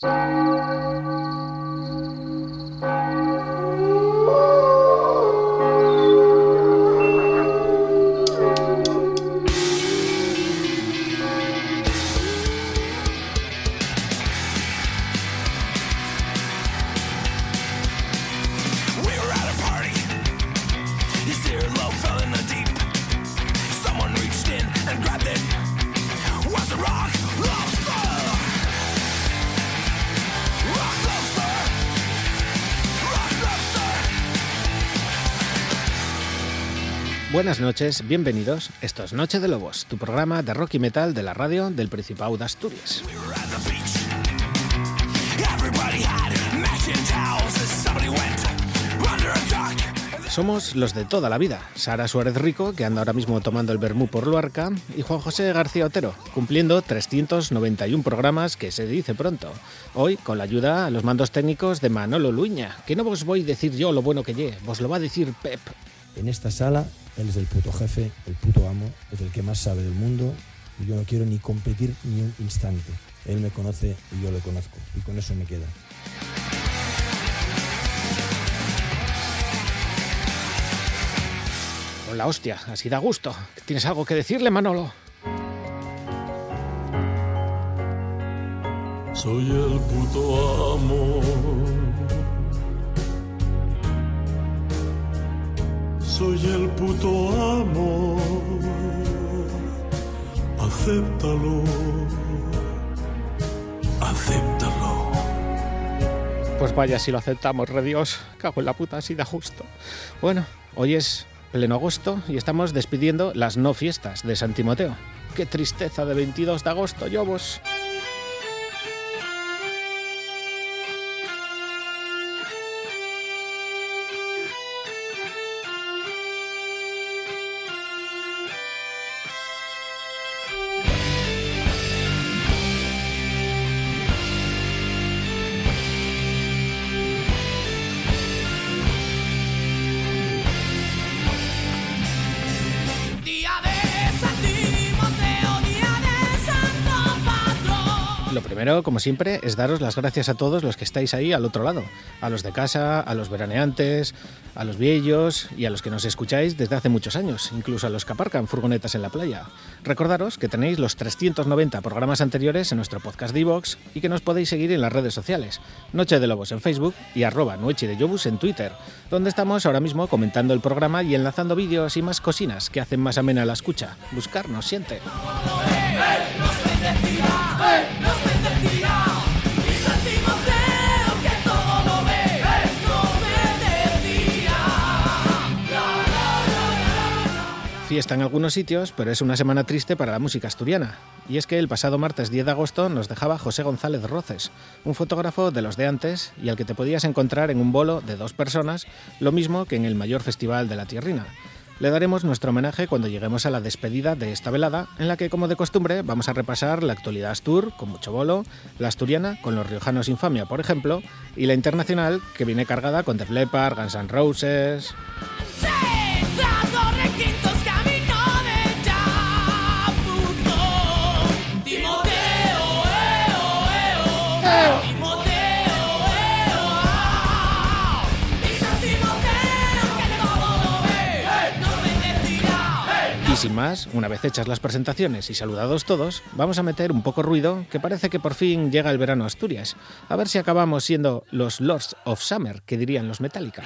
Música Buenas noches, bienvenidos. Esto es Noche de Lobos, tu programa de rock y metal de la radio del Principado de Asturias. Somos los de toda la vida. Sara Suárez Rico, que anda ahora mismo tomando el vermú por Luarca, y Juan José García Otero, cumpliendo 391 programas, que se dice pronto. Hoy, con la ayuda a los mandos técnicos de Manolo Luña, que no os voy a decir yo lo bueno que lle, vos lo va a decir Pep. En esta sala, él es el puto jefe, el puto amo, es el que más sabe del mundo, y yo no quiero ni competir ni un instante. Él me conoce y yo le conozco, y con eso me queda. Con la hostia, así da gusto. ¿Tienes algo que decirle, Manolo? Soy el puto amo. Soy el puto amo. Acéptalo. Acéptalo. Pues vaya, si lo aceptamos, re Dios. Cago en la puta, así da justo. Bueno, hoy es pleno agosto y estamos despidiendo las no fiestas de San Timoteo. Qué tristeza de 22 de agosto, vos. Primero, como siempre, es daros las gracias a todos los que estáis ahí al otro lado. A los de casa, a los veraneantes, a los viejos y a los que nos escucháis desde hace muchos años, incluso a los que aparcan furgonetas en la playa. Recordaros que tenéis los 390 programas anteriores en nuestro podcast de iVox y que nos podéis seguir en las redes sociales. Noche de Lobos en Facebook y arroba Noche de Yobus en Twitter, donde estamos ahora mismo comentando el programa y enlazando vídeos y más cocinas que hacen más amena la escucha. Buscarnos siente. Fiesta en algunos sitios, pero es una semana triste para la música asturiana. Y es que el pasado martes 10 de agosto nos dejaba José González Roces, un fotógrafo de los de antes y al que te podías encontrar en un bolo de dos personas, lo mismo que en el mayor festival de la Tierrina. Le daremos nuestro homenaje cuando lleguemos a la despedida de esta velada, en la que, como de costumbre, vamos a repasar la actualidad astur, con mucho bolo, la asturiana, con los riojanos Infamia, por ejemplo, y la internacional, que viene cargada con Def Leppard, Guns N' Roses... sin más, una vez hechas las presentaciones y saludados todos, vamos a meter un poco ruido, que parece que por fin llega el verano a Asturias. A ver si acabamos siendo los Lords of Summer, que dirían los Metallica.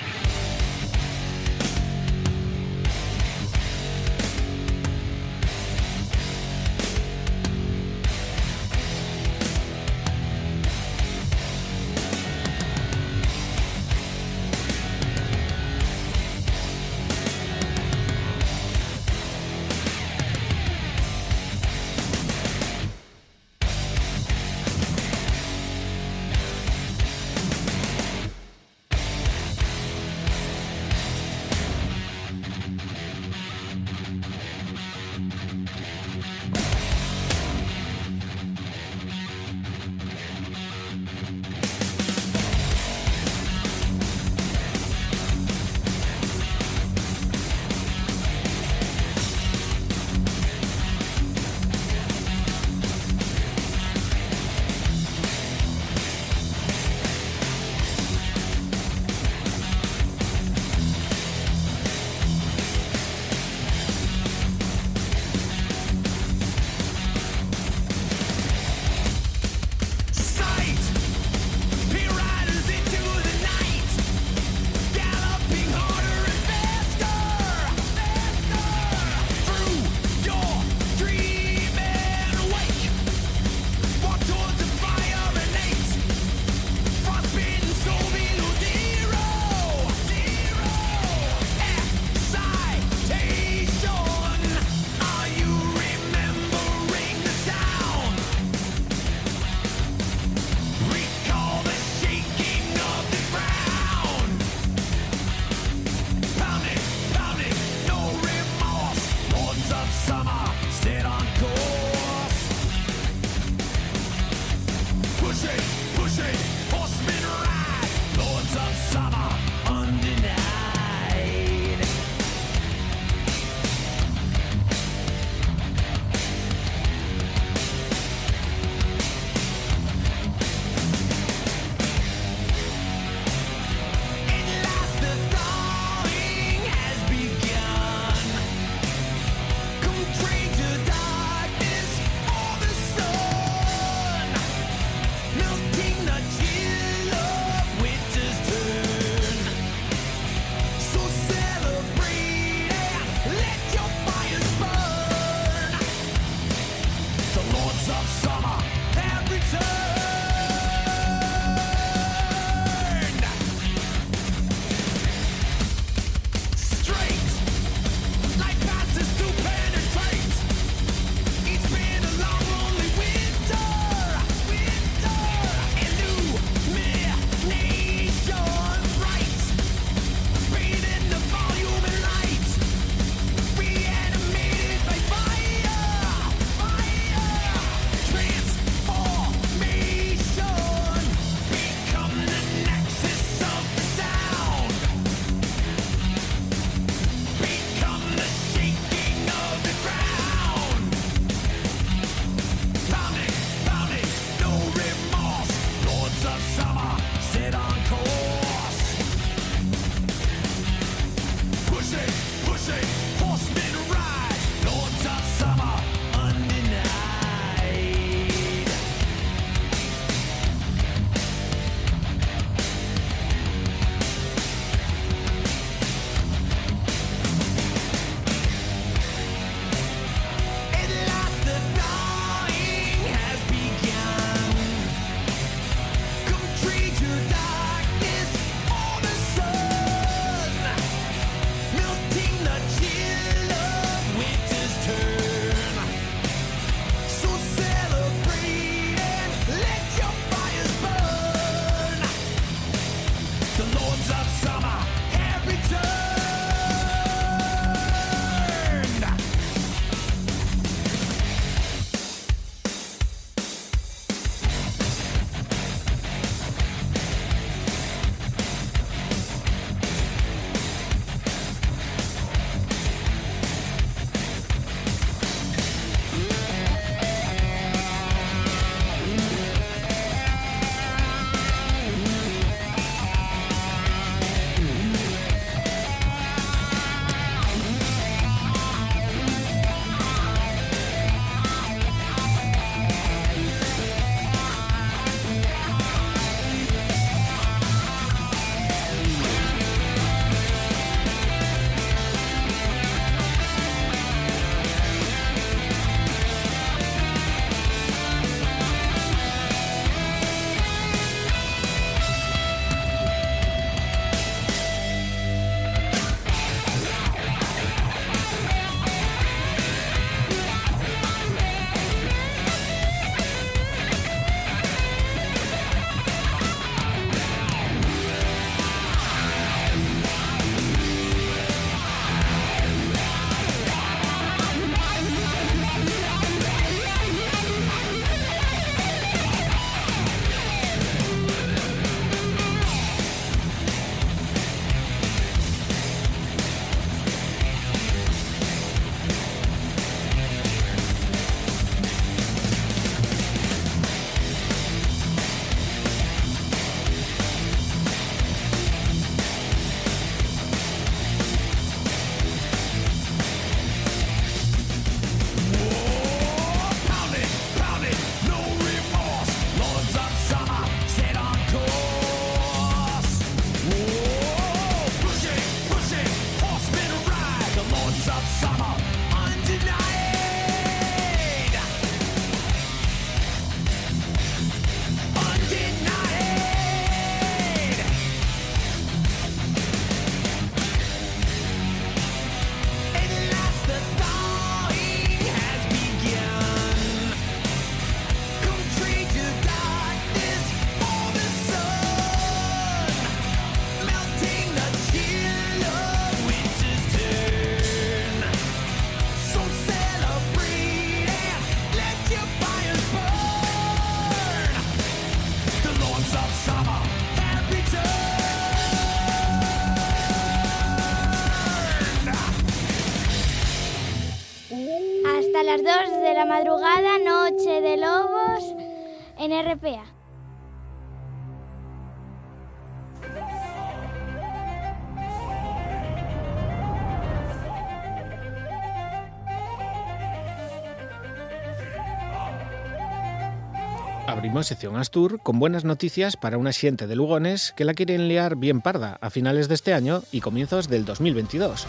Sección Astur con buenas noticias para una siente de Lugones que la quieren liar bien parda a finales de este año y comienzos del 2022.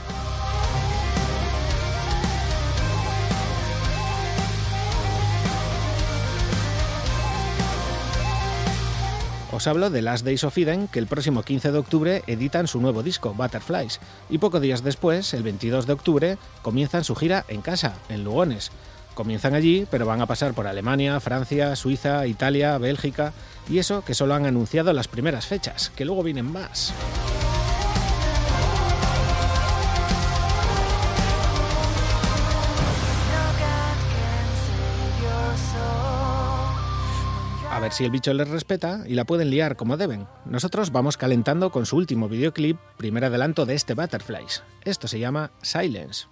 Os hablo de Last Days of Eden, que el próximo 15 de octubre editan su nuevo disco, Butterflies, y pocos días después, el 22 de octubre, comienzan su gira en casa, en Lugones. Comienzan allí, pero van a pasar por Alemania, Francia, Suiza, Italia, Bélgica, y eso que solo han anunciado las primeras fechas, que luego vienen más. A ver si el bicho les respeta y la pueden liar como deben. Nosotros vamos calentando con su último videoclip, primer adelanto de este Butterflies. Esto se llama Silence.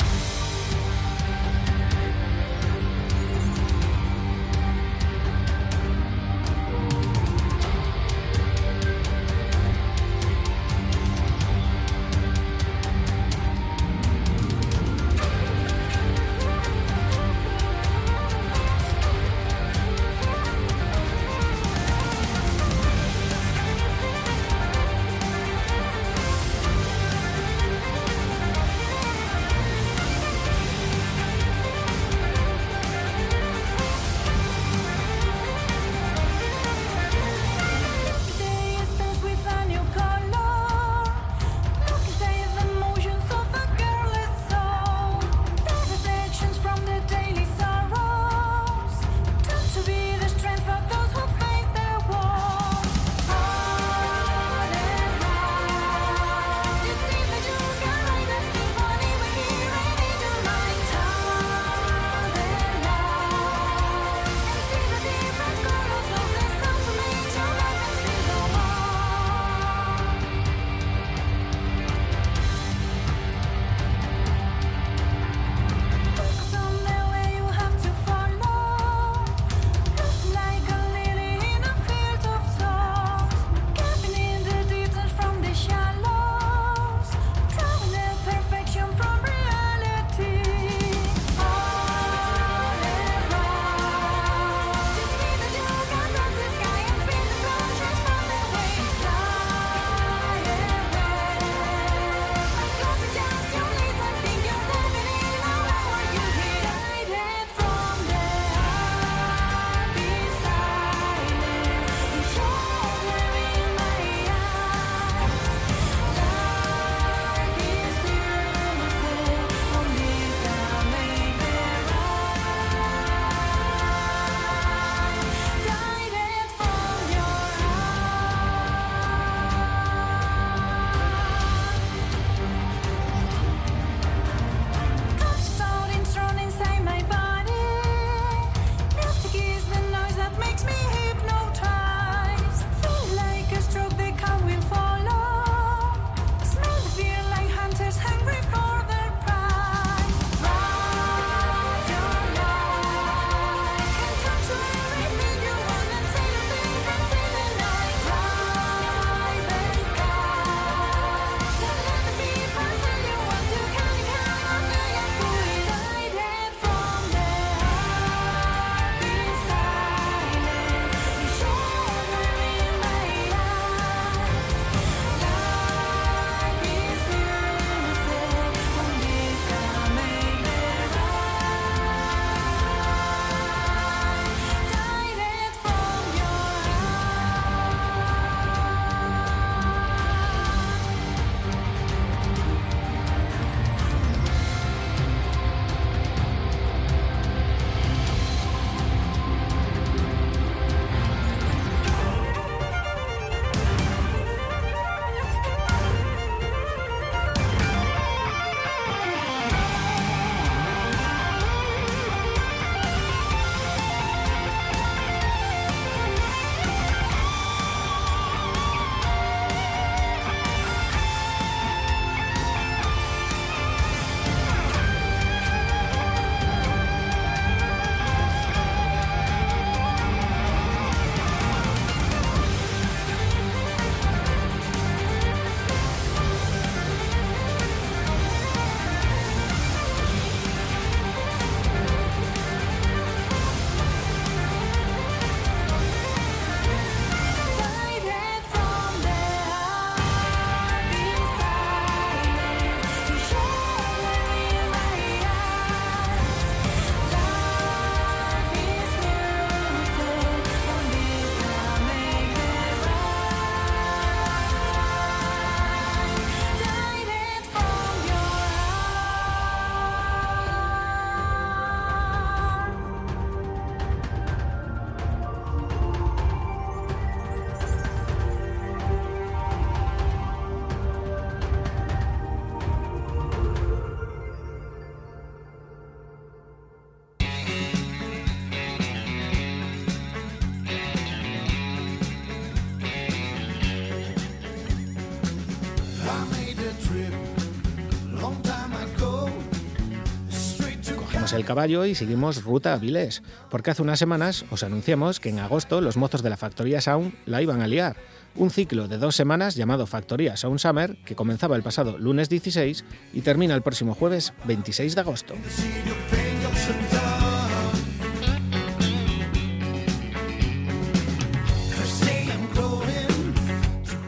El caballo y seguimos ruta a Vilés, porque hace unas semanas os anunciamos que en agosto los mozos de la Factoría Sound la iban a liar. Un ciclo de dos semanas llamado Factoría Sound Summer que comenzaba el pasado lunes 16 y termina el próximo jueves 26 de agosto.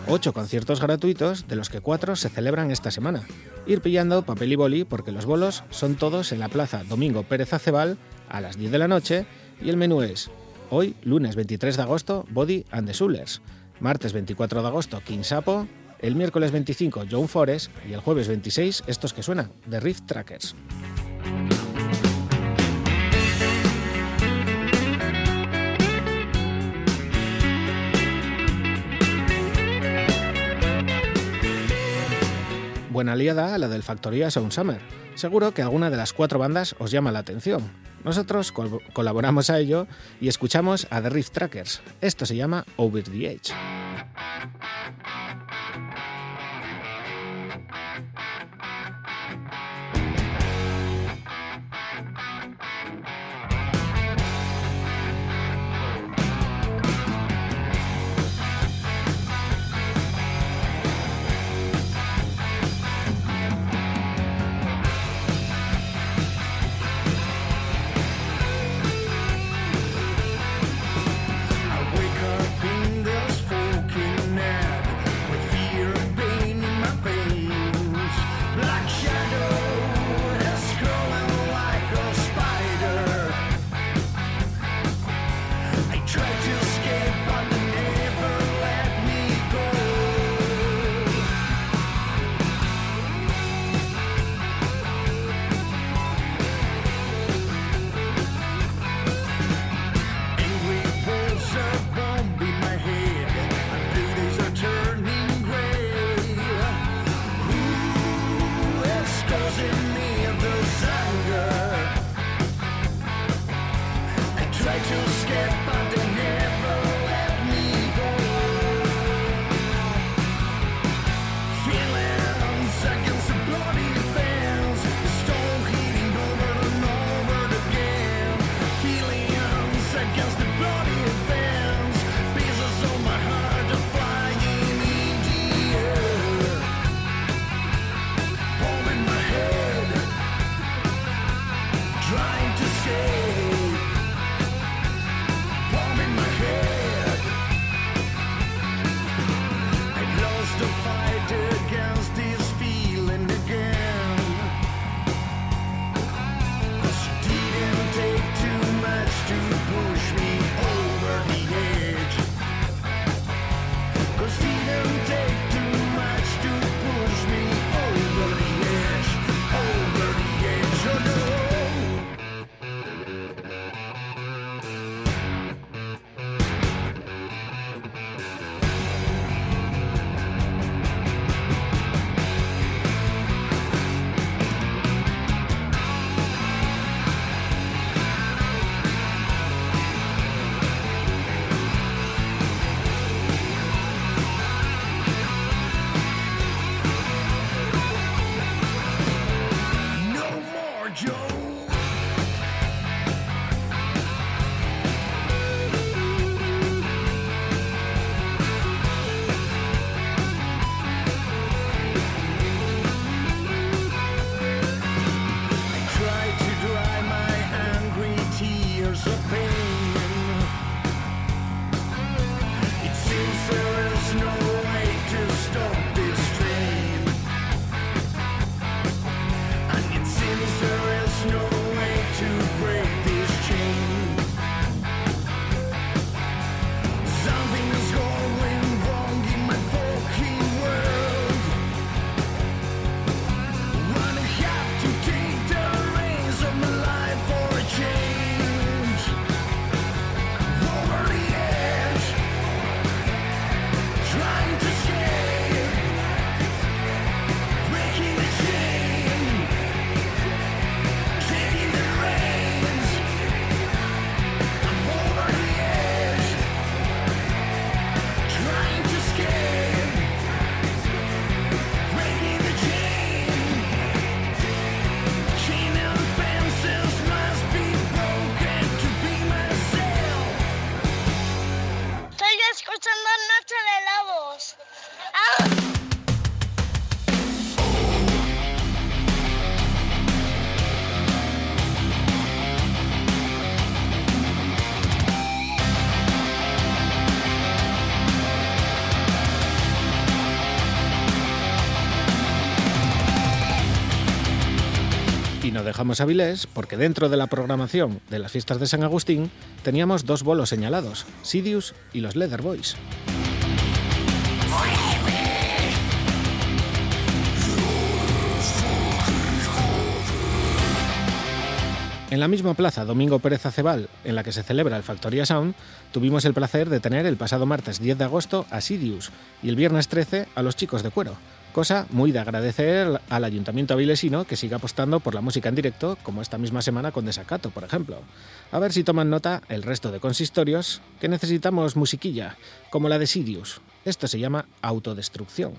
Ocho conciertos gratuitos, de los que cuatro se celebran esta semana. Ir pillando papel y boli porque los bolos son todos en la plaza Domingo Pérez Acebal a las 10 de la noche y el menú es hoy, lunes 23 de agosto, Body and the Soulers, martes 24 de agosto, King Sapo, el miércoles 25, John Forest y el jueves 26, estos que suenan, The Rift Trackers. Buena aliada a la del Factoría Sound Summer. Seguro que alguna de las cuatro bandas os llama la atención. Nosotros col colaboramos a ello y escuchamos a The Rift Trackers. Esto se llama Over the Edge. Dejamos a Vilés porque dentro de la programación de las fiestas de San Agustín teníamos dos bolos señalados, Sidious y los Leather Boys. En la misma plaza Domingo Pérez Acebal, en la que se celebra el Factoría Sound, tuvimos el placer de tener el pasado martes 10 de agosto a Sidious y el viernes 13 a los chicos de cuero, cosa muy de agradecer al Ayuntamiento avilesino que siga apostando por la música en directo, como esta misma semana con Desacato, por ejemplo. A ver si toman nota el resto de consistorios que necesitamos musiquilla, como la de Sidious. Esto se llama autodestrucción.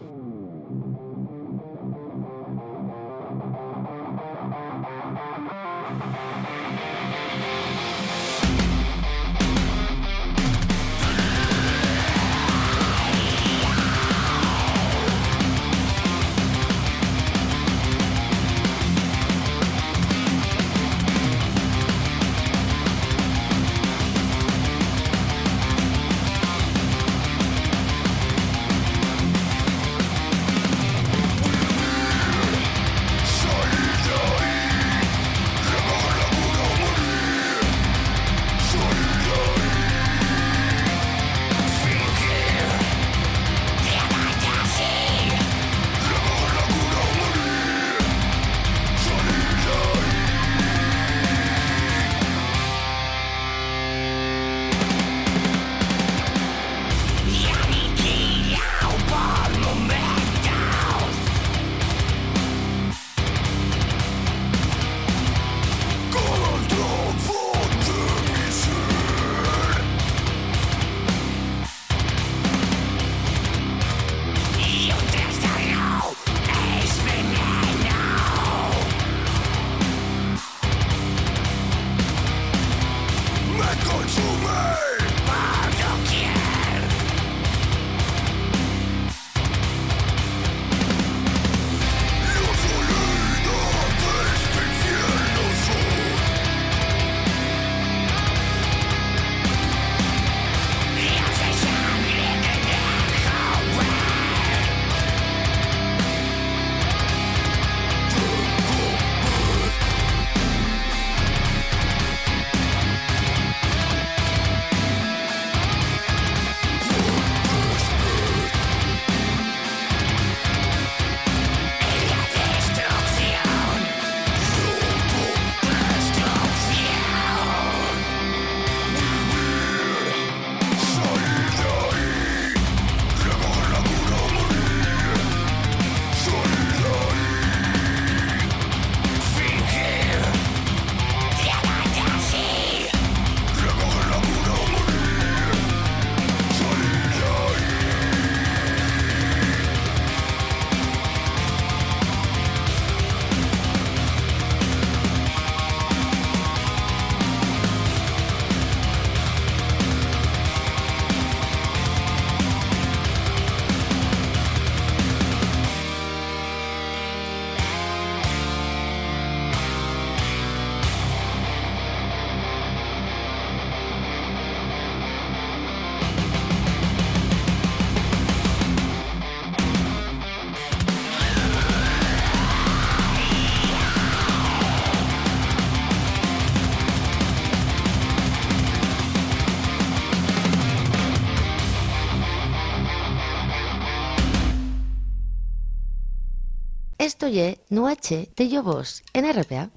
Esto ye Noche de Lobos en RPA.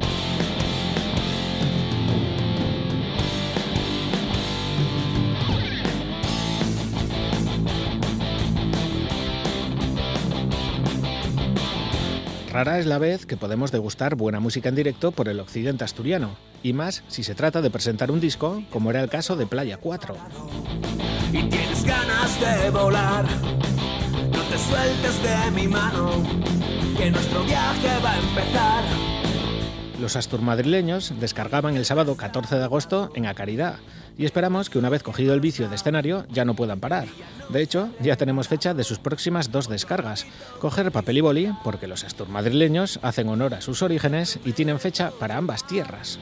Rara es la vez que podemos degustar buena música en directo por el occidente asturiano, y más si se trata de presentar un disco, como era el caso de Playa 4. y tienes ganas de volar. Te sueltes de mi mano, que nuestro viaje va a empezar. Los asturmadrileños descargaban el sábado 14 de agosto en A Caridad y esperamos que una vez cogido el vicio de escenario ya no puedan parar. De hecho, ya tenemos fecha de sus próximas dos descargas. Coger papel y boli porque los asturmadrileños hacen honor a sus orígenes y tienen fecha para ambas tierras.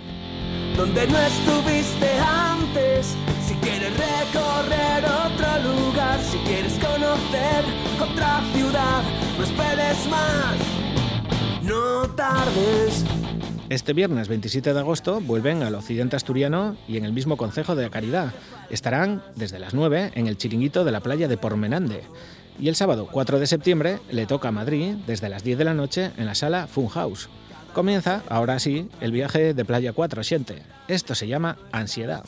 Donde no estuviste antes, si quieres recorrer otro lugar, si quieres conocer otra ciudad, no esperes más, no tardes. Este viernes 27 de agosto vuelven al occidente asturiano y en el mismo concejo de Caridad. Estarán desde las 9 en el chiringuito de la playa de Pormenande. Y el sábado 4 de septiembre le toca a Madrid desde las 10 de la noche en la sala Funhouse. Comienza, ahora sí, el viaje de Playa 4 Siente. Esto se llama Ansiedad.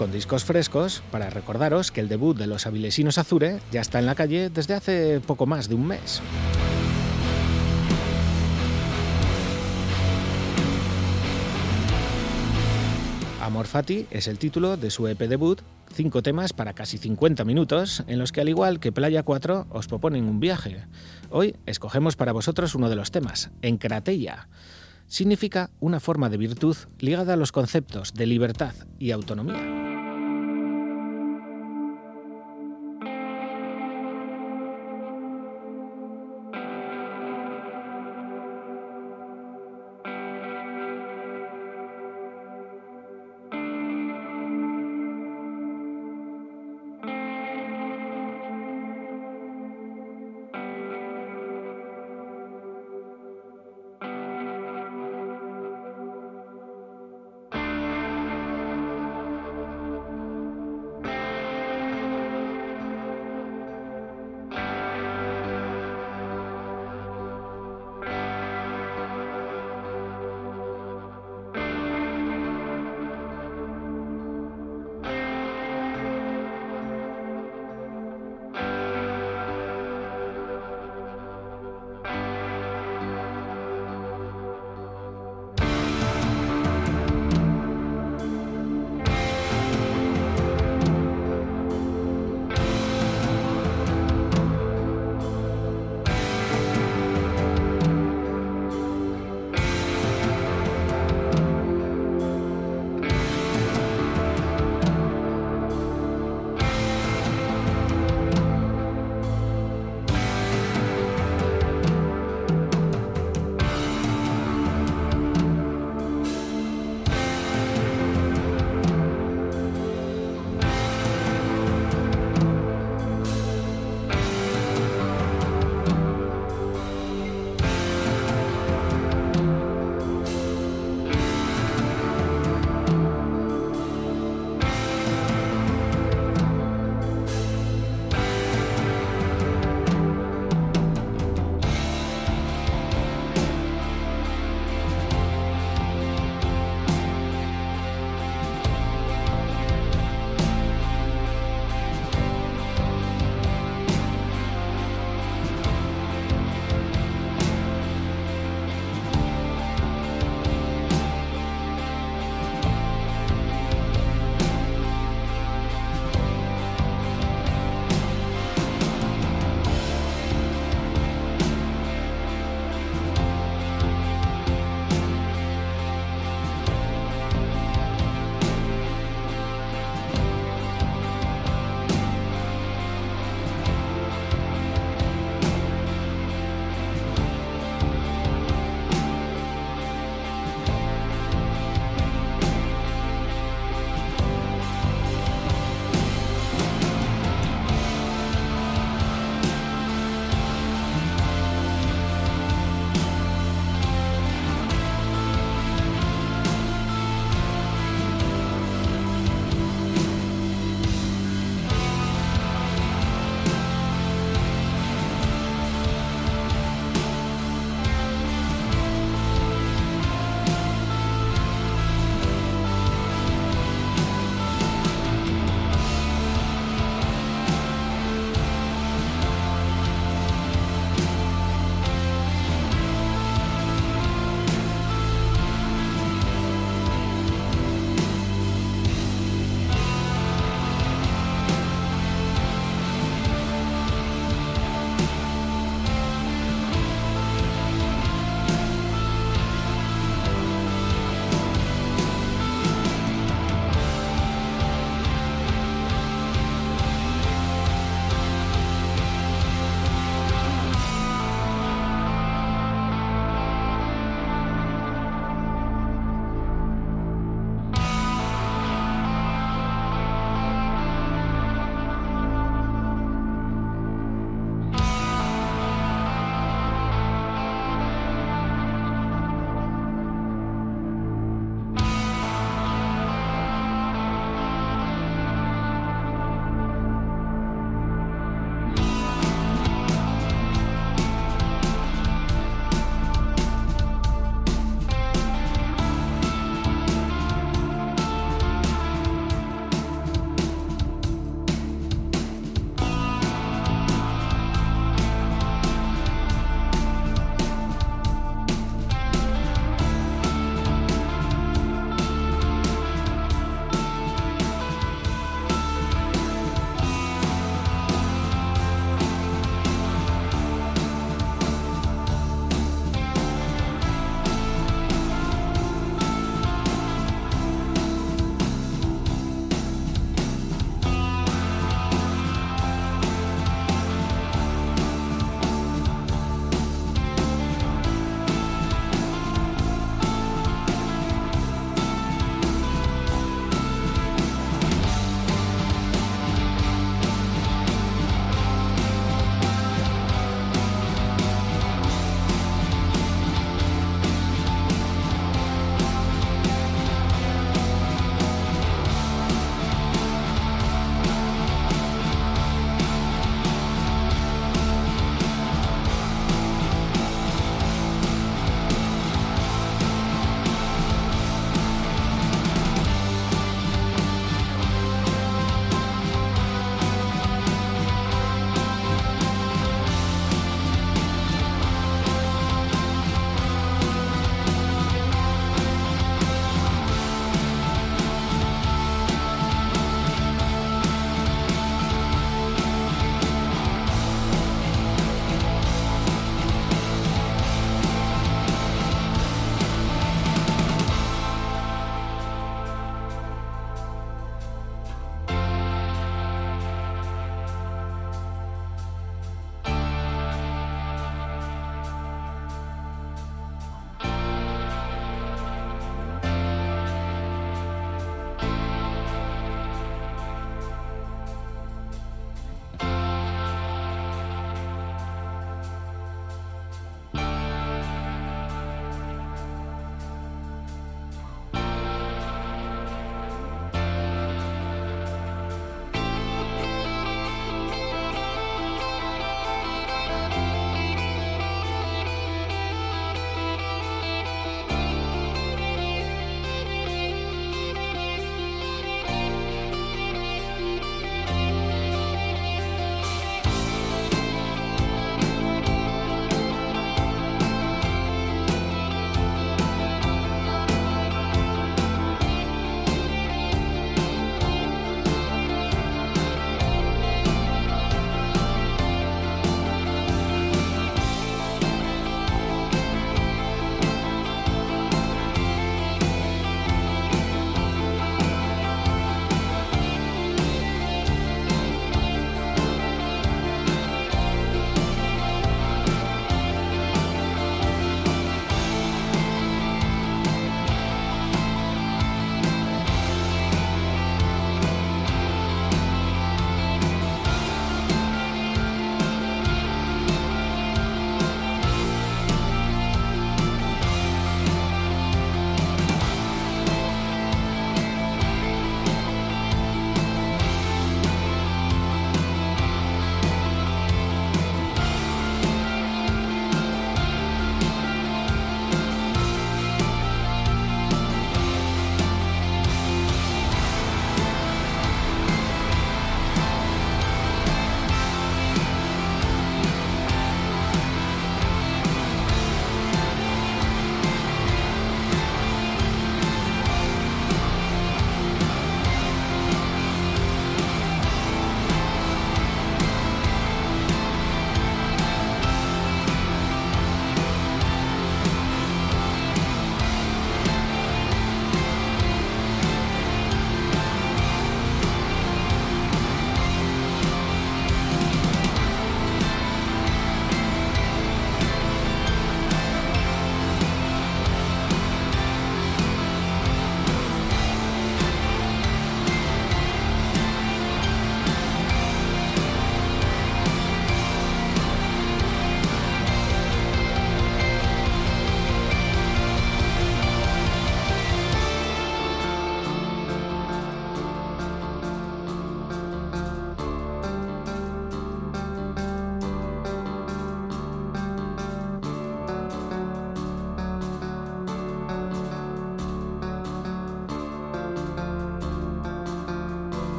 Con discos frescos para recordaros que el debut de los avilesinos Azure ya está en la calle desde hace poco más de un mes. Amor Fati es el título de su EP debut, cinco temas para casi 50 minutos, en los que al igual que Playa 4 os proponen un viaje. Hoy escogemos para vosotros uno de los temas, Encratella. Significa una forma de virtud ligada a los conceptos de libertad y autonomía.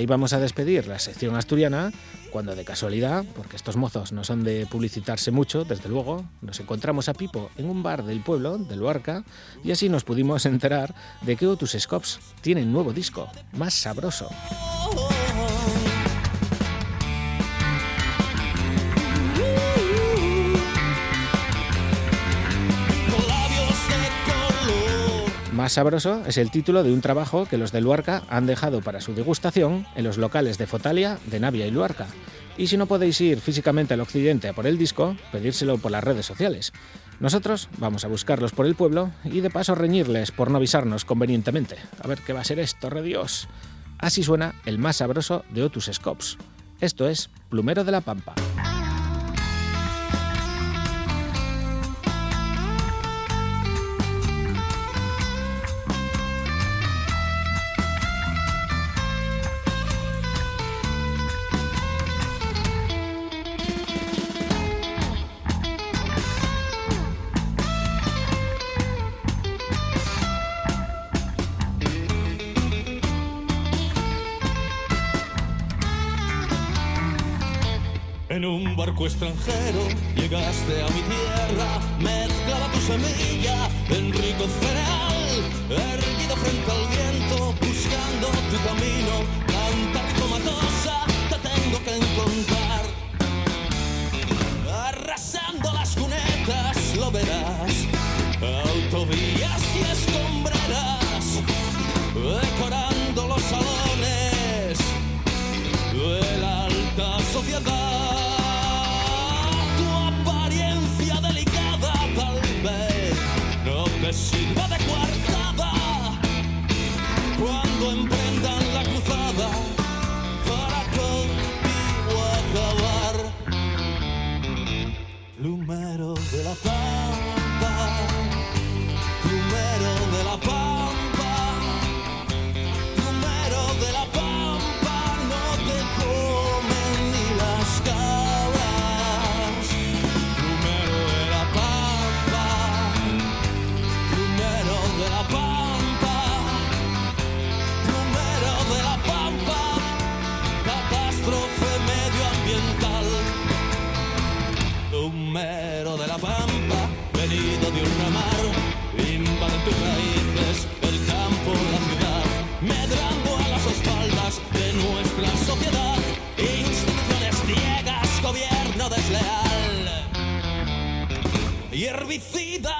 Ya íbamos a despedir la sección asturiana cuando de casualidad, porque estos mozos no son de publicitarse mucho, desde luego, nos encontramos a Pipo en un bar del pueblo, de Luarca, y así nos pudimos enterar de que Otus Scops tiene nuevo disco, más sabroso. Más sabroso es el título de un trabajo que los de Luarca han dejado para su degustación en los locales de Fotalia, de Navia y Luarca. Y si no podéis ir físicamente al occidente a por el disco, pedírselo por las redes sociales. Nosotros vamos a buscarlos por el pueblo y de paso reñirles por no avisarnos convenientemente. A ver qué va a ser esto, re Dios. Así suena el más sabroso de Otus Scops. Esto es Plumero de la Pampa. Barco extranjero llegaste a mi tierra, mezclaba tu semilla en rico cereal, erguido frente al viento, buscando tu camino, tanta ricomatosa te tengo que encontrar. Arrasando las cunetas, lo verás, autovías y escombreras, decorando los salones de la alta sociedad. No te y herbicida que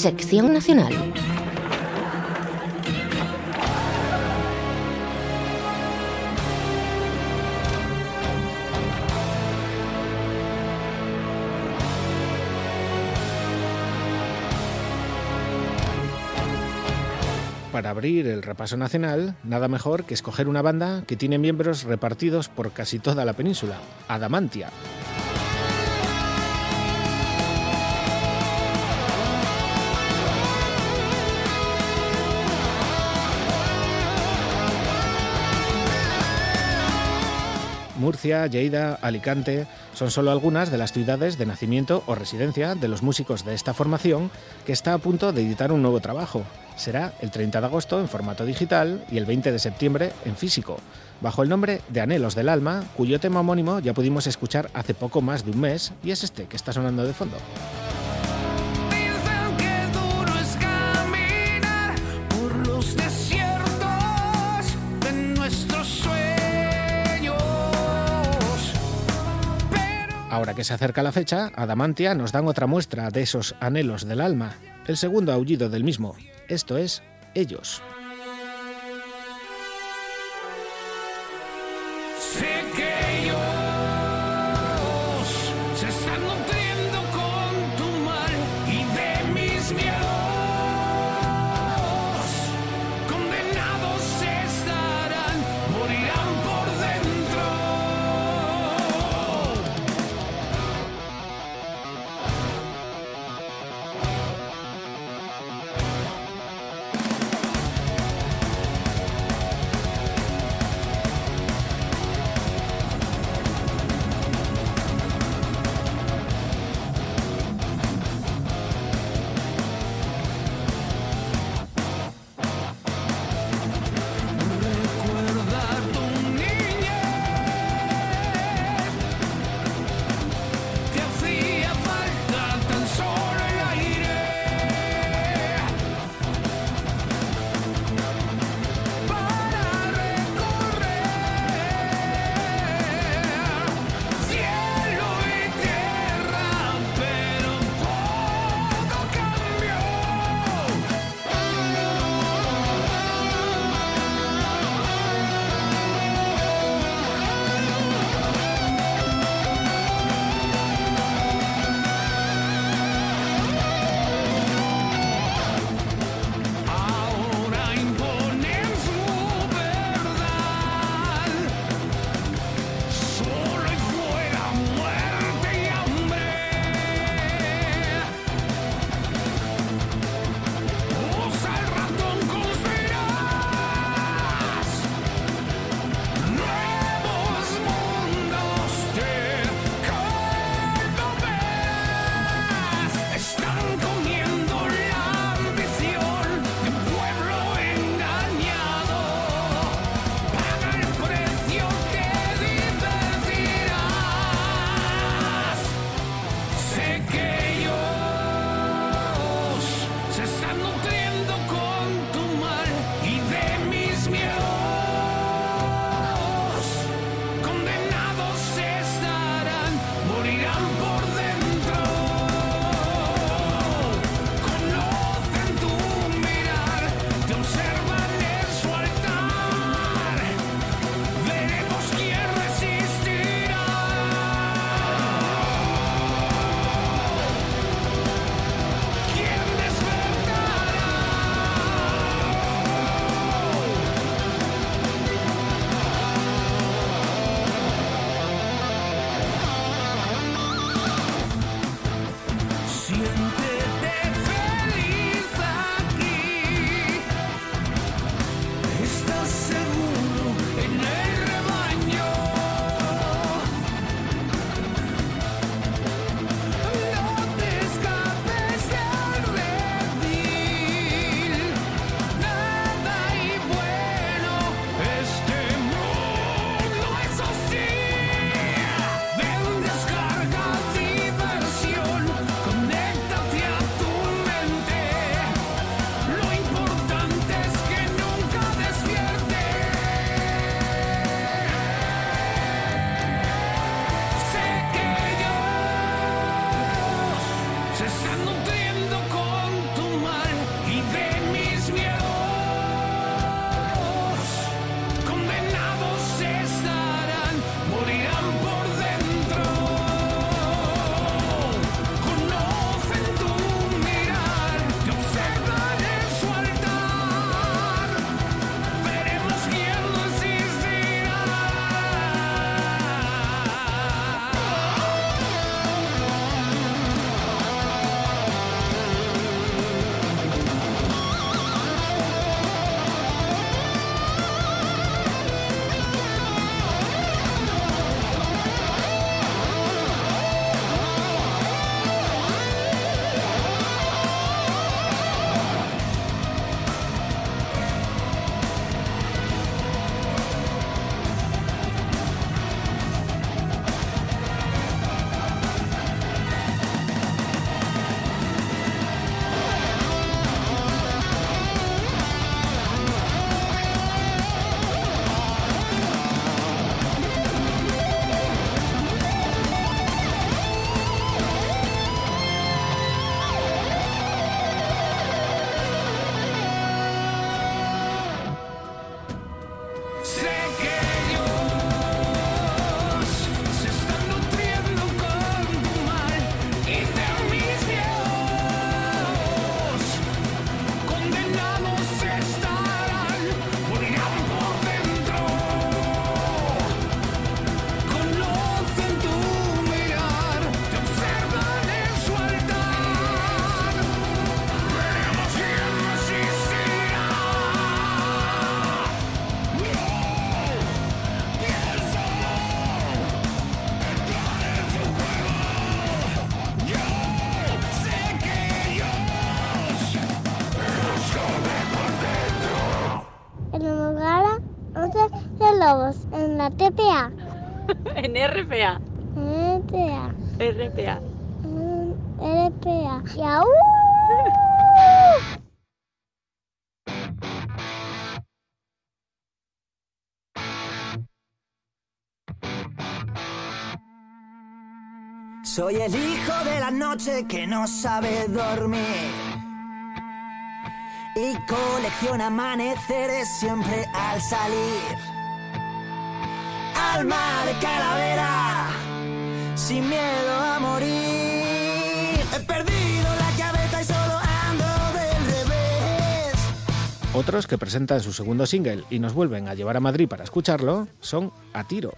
Sección Nacional. Para abrir el repaso nacional, nada mejor que escoger una banda que tiene miembros repartidos por casi toda la península, Adamantia. Murcia, Lleida, Alicante son solo algunas de las ciudades de nacimiento o residencia de los músicos de esta formación que está a punto de editar un nuevo trabajo. Será el 30 de agosto en formato digital y el 20 de septiembre en físico, bajo el nombre de Anhelos del Alma, cuyo tema homónimo ya pudimos escuchar hace poco más de un mes y es este que está sonando de fondo. Ahora que se acerca la fecha, Adamantia nos dan otra muestra de esos anhelos del alma, el segundo aullido del mismo, esto es Ellos. RPA. RPA. RPA. RPA. ¡Yau! Soy el hijo de la noche que no sabe dormir. Y colecciona amaneceres siempre al salir. Alma de calavera, sin miedo a morir. He perdido la cabeza y solo ando del revés. Otros que presentan su segundo single y nos vuelven a llevar a Madrid para escucharlo son A Tiro.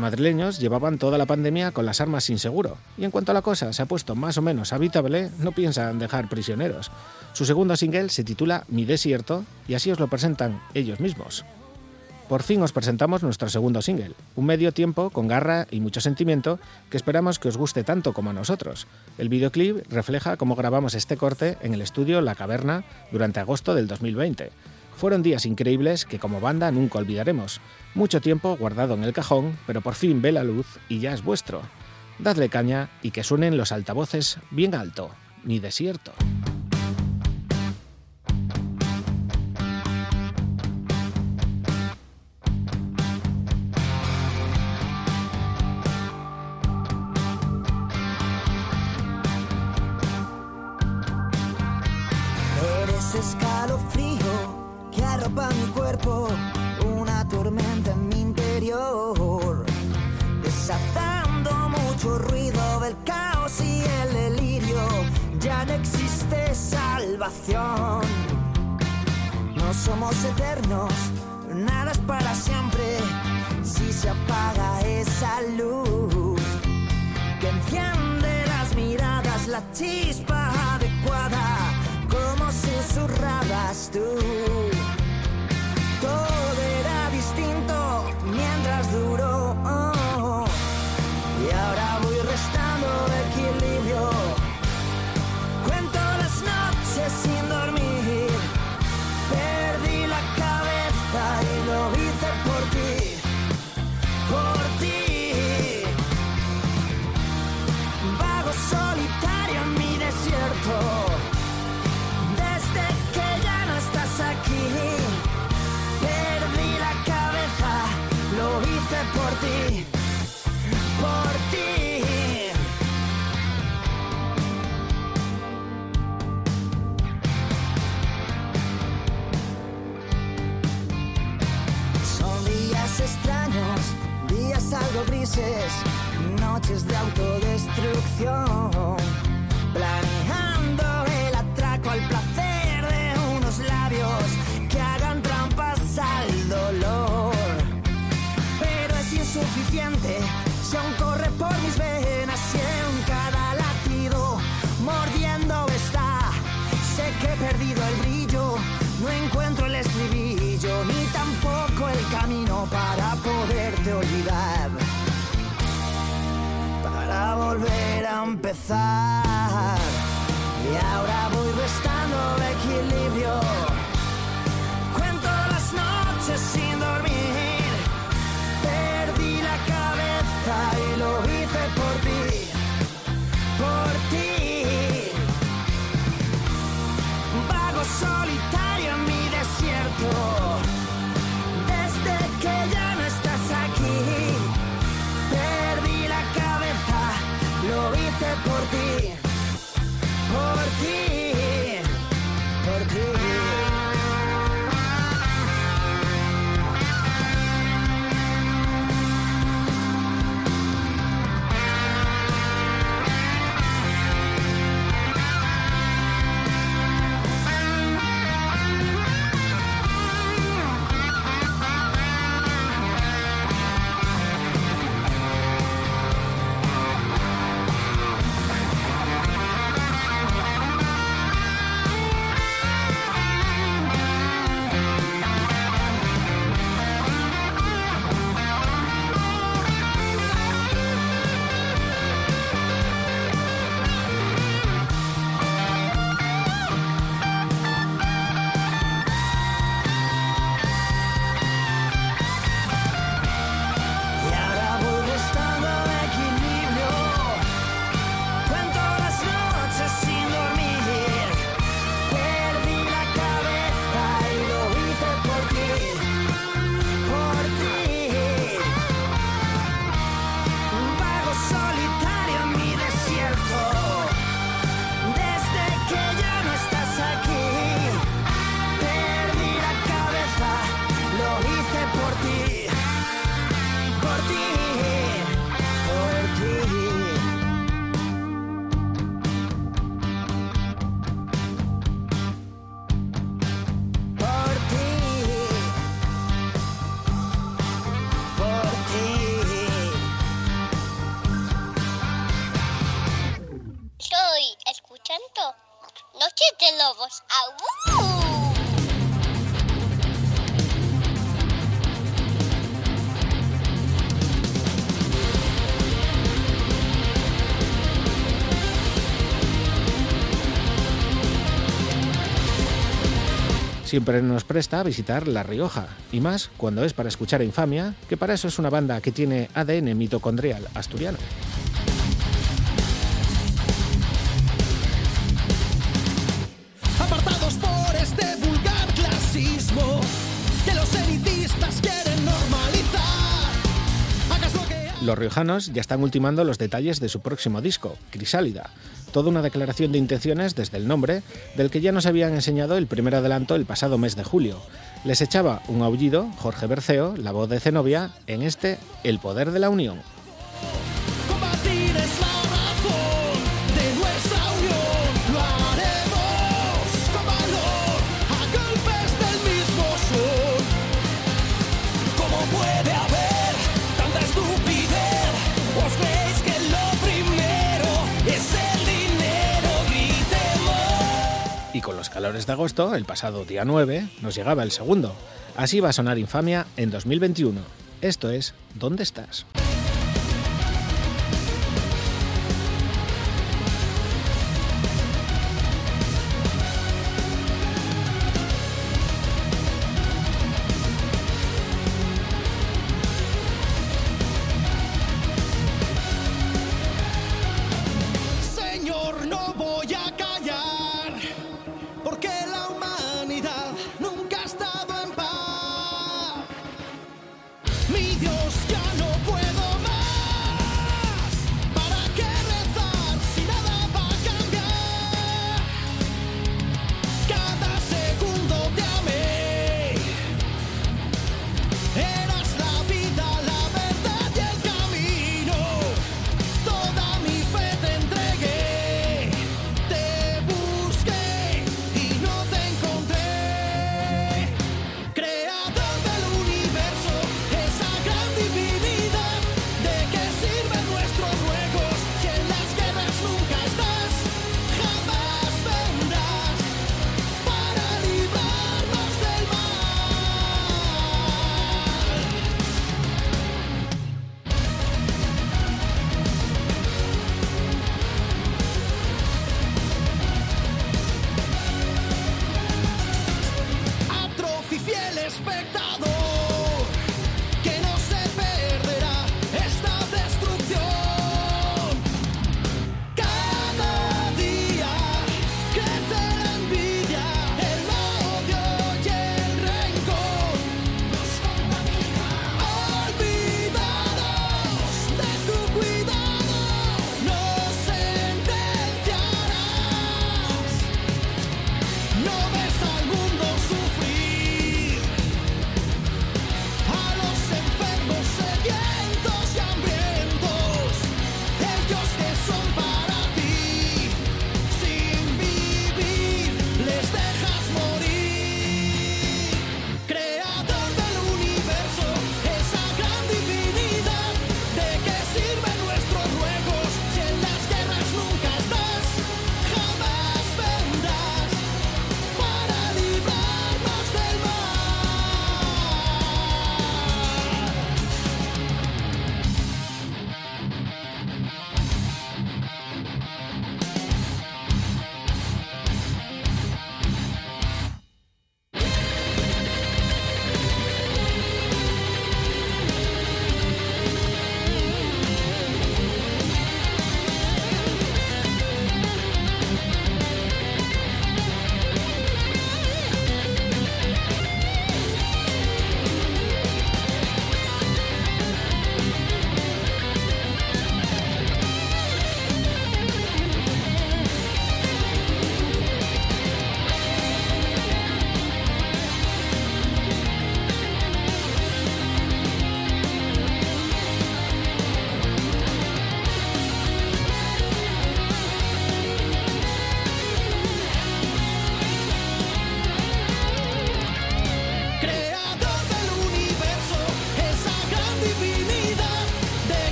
Madrileños llevaban toda la pandemia con las armas sin seguro, y en cuanto la cosa se ha puesto más o menos habitable, no piensan dejar prisioneros. Su segundo single se titula Mi desierto, y así os lo presentan ellos mismos. Por fin os presentamos nuestro segundo single, un medio tiempo con garra y mucho sentimiento que esperamos que os guste tanto como a nosotros. El videoclip refleja cómo grabamos este corte en el estudio La Caverna durante agosto del 2020. Fueron días increíbles que como banda nunca olvidaremos. Mucho tiempo guardado en el cajón, pero por fin ve la luz y ya es vuestro. Dadle caña y que suenen los altavoces bien alto. Mi desierto. No somos eternos, nada es para siempre. Si se apaga esa luz que enciende las miradas, la chispa adecuada, como susurrabas tú. Noches de autodestrucción. Empezar. Y ahora por Siempre nos presta a visitar La Rioja, y más cuando es para escuchar a Infamia, que para eso es una banda que tiene ADN mitocondrial asturiano. Apartados por este vulgar clasismo que los elitistas quieren normalizar. Hagas lo que Los riojanos ya están ultimando los detalles de su próximo disco, Crisálida, toda una declaración de intenciones desde el nombre, del que ya nos habían enseñado el primer adelanto el pasado mes de julio. Les echaba un aullido Jorge Berceo, la voz de Zenobia, en este El poder de la unión. Calores de agosto, el pasado día 9, nos llegaba el segundo. Así va a sonar Infamia en 2021. Esto es ¿Dónde estás?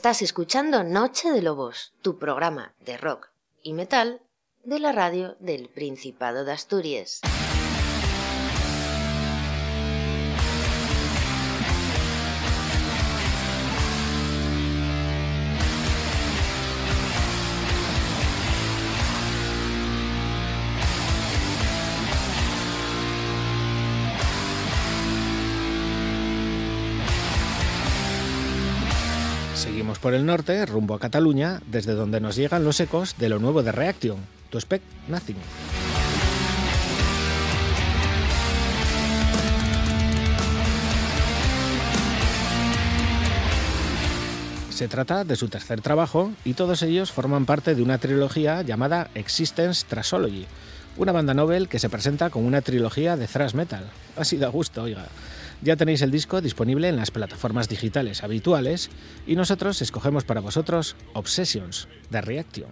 Estás escuchando Noche de Lobos, tu programa de rock y metal de la radio del Principado de Asturias. Por el norte, rumbo a Cataluña, desde donde nos llegan los ecos de lo nuevo de Reaction, To Expect Nothing. Se trata de su tercer trabajo y todos ellos forman parte de una trilogía llamada Existence Trasology, una banda novel que se presenta como una trilogía de thrash metal. Así da gusto, oiga. Ya tenéis el disco disponible en las plataformas digitales habituales y nosotros escogemos para vosotros Obsessions de Reaction.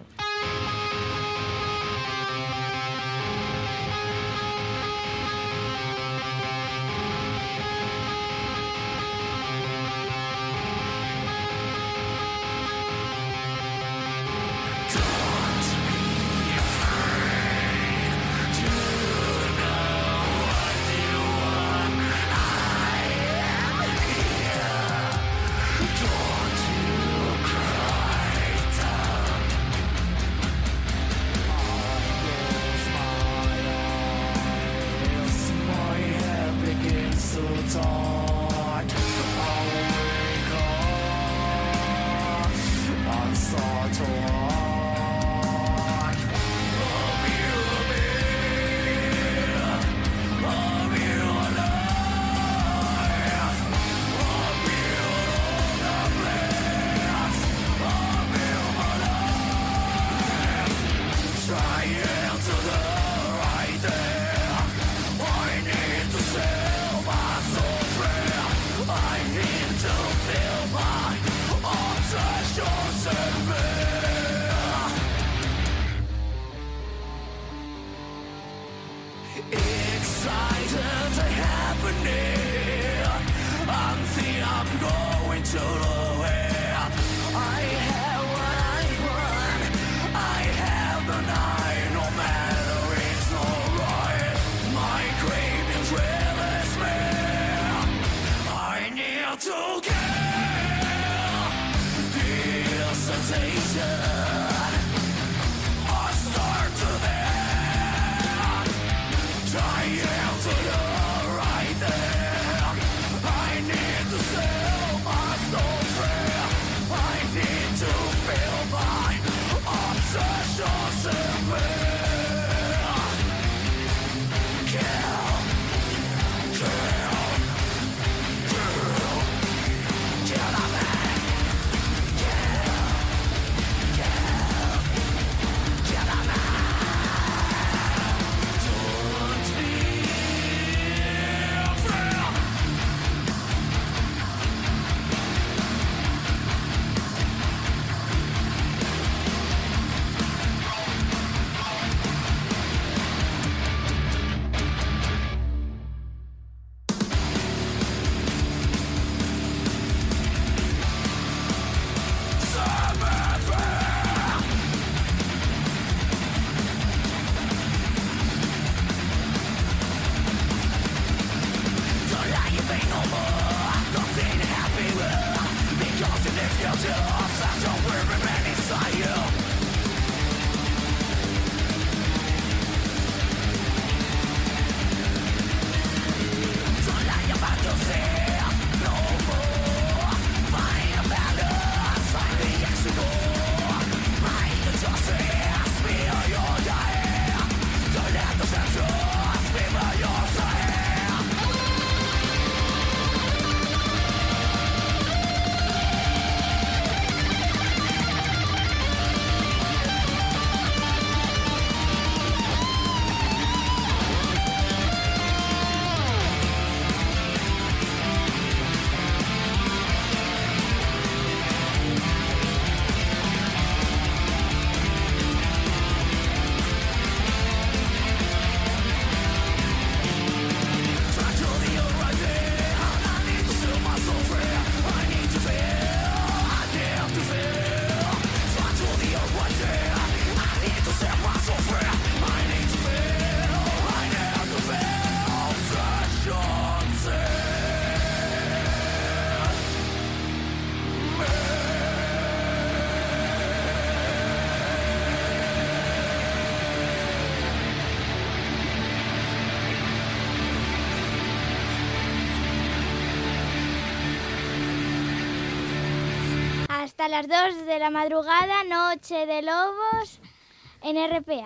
Hasta las 2 de la madrugada, Noche de Lobos en RPA.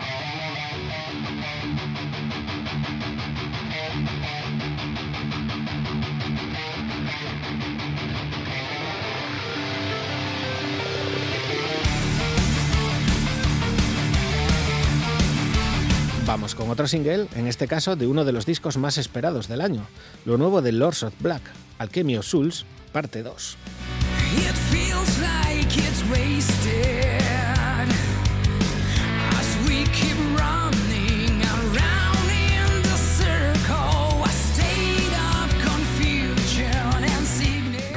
Vamos con otro single, en este caso de uno de los discos más esperados del año, lo nuevo de Lords of Black, Alchemy of Souls, parte 2.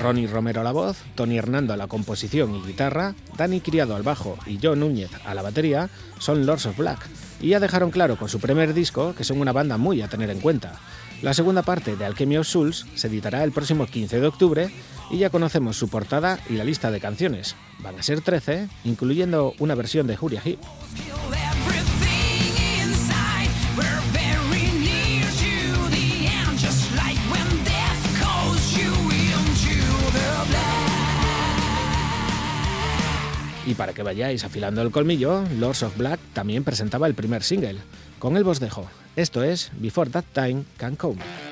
Ronnie Romero a la voz, Tony Hernando a la composición y guitarra, Dani Criado al bajo y John Núñez a la batería son Lords of Black, y ya dejaron claro con su primer disco que son una banda muy a tener en cuenta. La segunda parte de Alchemy of Souls se editará el próximo 15 de octubre y ya conocemos su portada y la lista de canciones. Van a ser 13, incluyendo una versión de Juria Heep. Y para que vayáis afilando el colmillo, Lords of Black también presentaba el primer single. Con él vos dejo. Esto es Before That Time Can Come.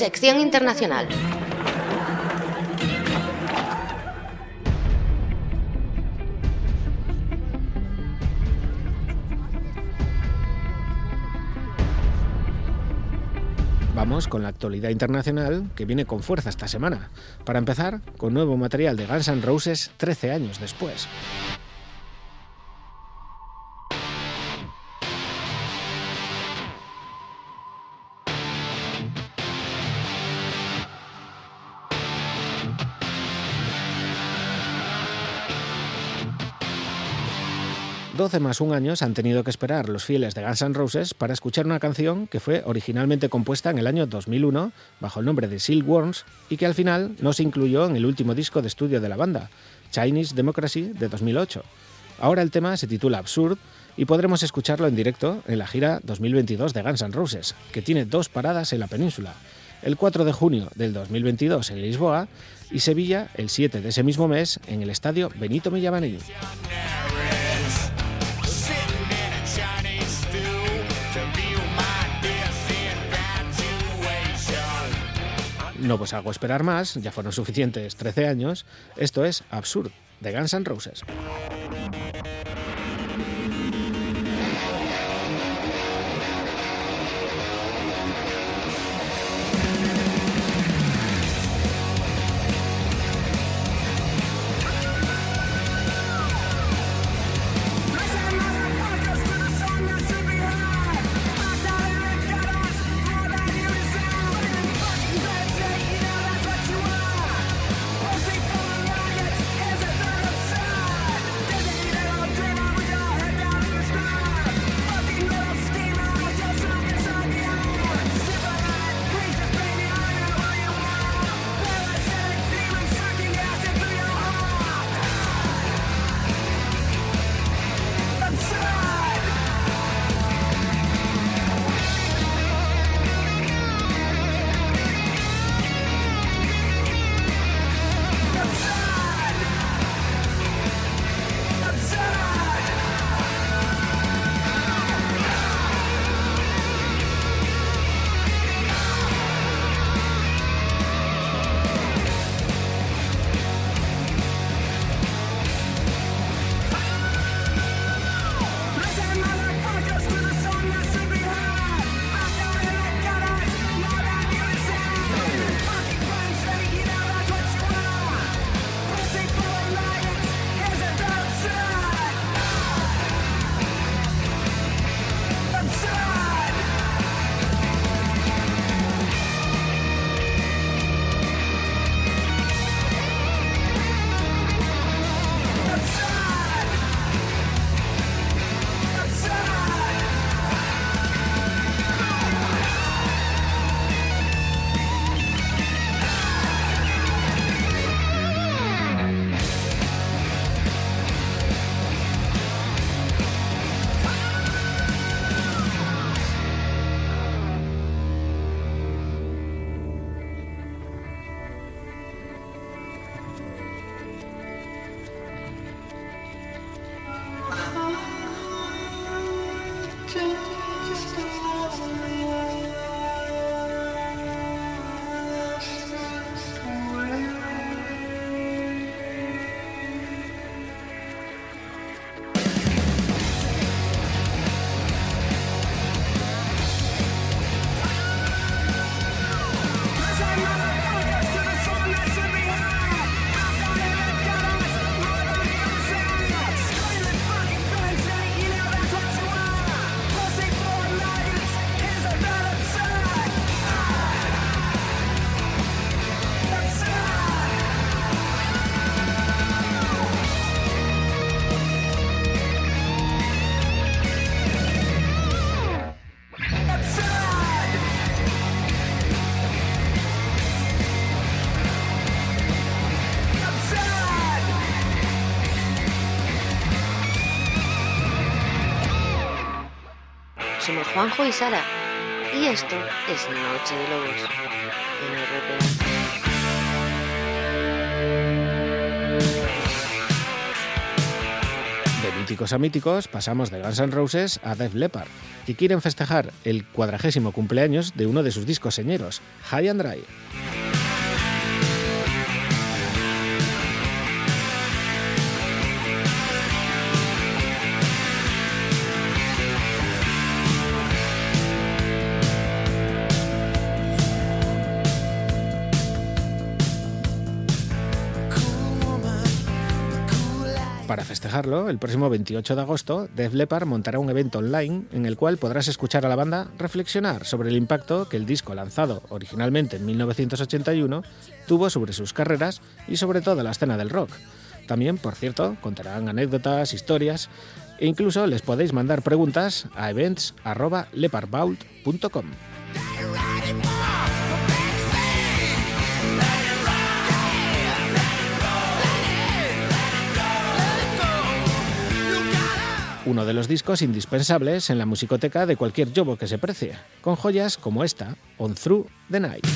Sección internacional. Vamos con la actualidad internacional que viene con fuerza esta semana. Para empezar, con nuevo material de Guns N' Roses 13 años después. Doce más un años han tenido que esperar los fieles de Guns N' Roses para escuchar una canción que fue originalmente compuesta en el año 2001 bajo el nombre de Silkworms y que al final no se incluyó en el último disco de estudio de la banda, Chinese Democracy de 2008. Ahora el tema se titula Absurd y podremos escucharlo en directo en la gira 2022 de Guns N' Roses, que tiene dos paradas en la península. El 4 de junio del 2022 en Lisboa y Sevilla el 7 de ese mismo mes en el estadio Benito Villamarín. No pues hago esperar más, ya fueron suficientes 13 años. Esto es Absurd, de Guns N' Roses. Somos Juanjo y Sara. Y esto es Noche de Lobos. Benito críticos a míticos, pasamos de Guns N' Roses a Def Leppard, que quieren festejar el cuadragésimo cumpleaños de uno de sus discos señeros, High and Dry. El próximo 28 de agosto, Def Leppard montará un evento online en el cual podrás escuchar a la banda reflexionar sobre el impacto que el disco lanzado originalmente en 1981 tuvo sobre sus carreras y sobre toda la escena del rock. También, por cierto, contarán anécdotas, historias e incluso les podéis mandar preguntas a events@lepardvault.com. uno de los discos indispensables en la musicoteca de cualquier yobo que se precie, con joyas como esta, On Through the Night.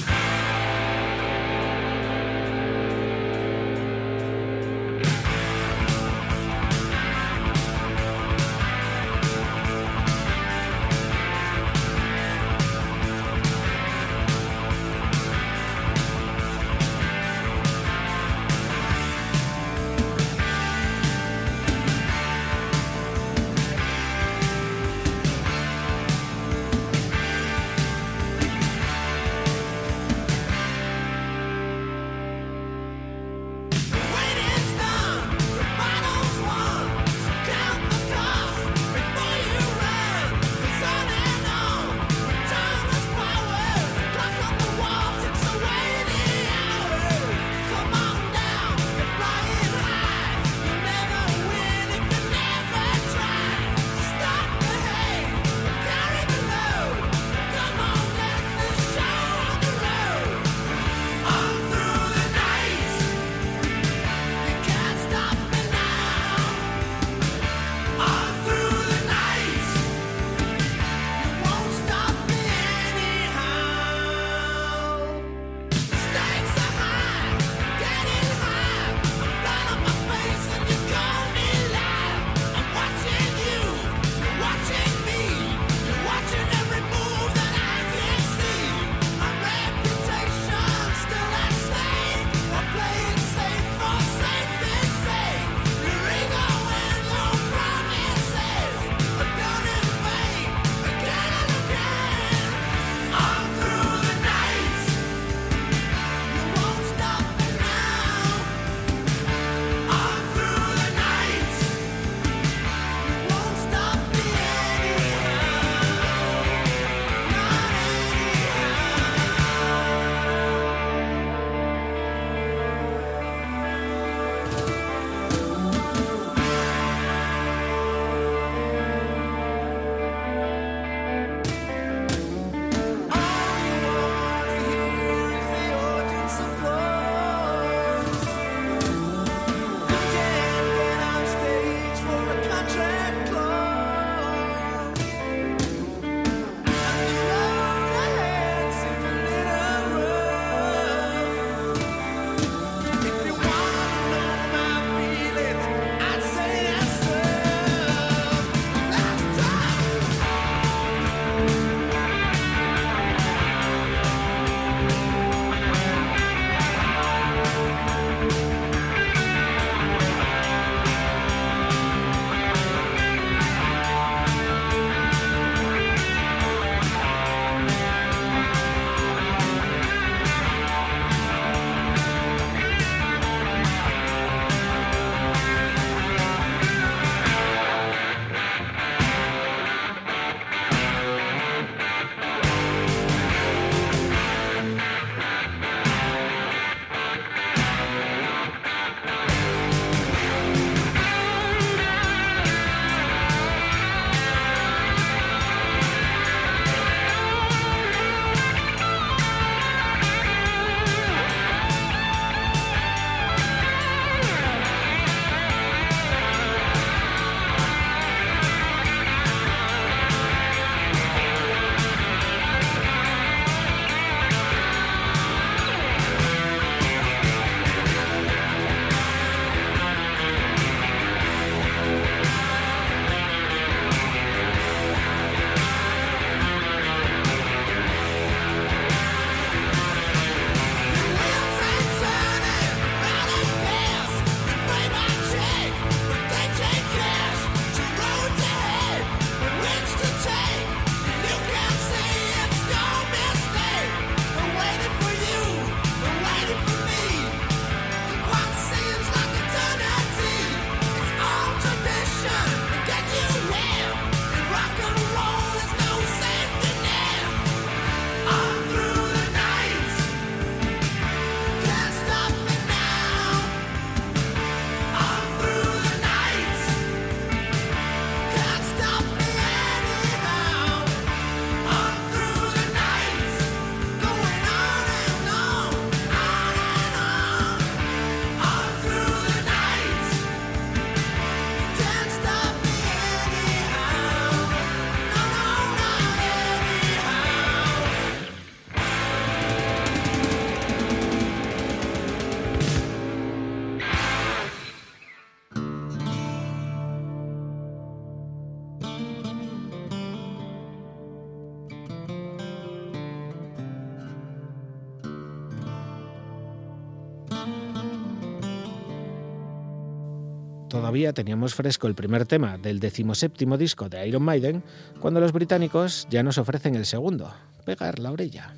Todavía teníamos fresco el primer tema del decimoséptimo disco de Iron Maiden cuando los británicos ya nos ofrecen el segundo, Pegar la orella.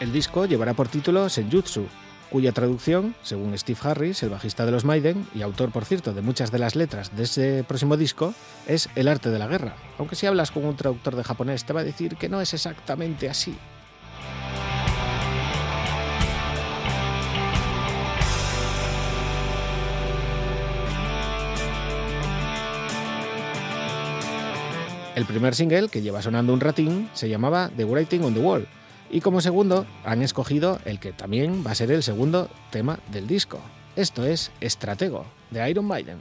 El disco llevará por título Senjutsu, cuya traducción, según Steve Harris, el bajista de los Maiden y autor, por cierto, de muchas de las letras de ese próximo disco, es el arte de la guerra. Aunque si hablas con un traductor de japonés te va a decir que no es exactamente así. El primer single, que lleva sonando un ratín, se llamaba The Writing on the Wall, y como segundo han escogido el que también va a ser el segundo tema del disco. Esto es Estratego, de Iron Maiden.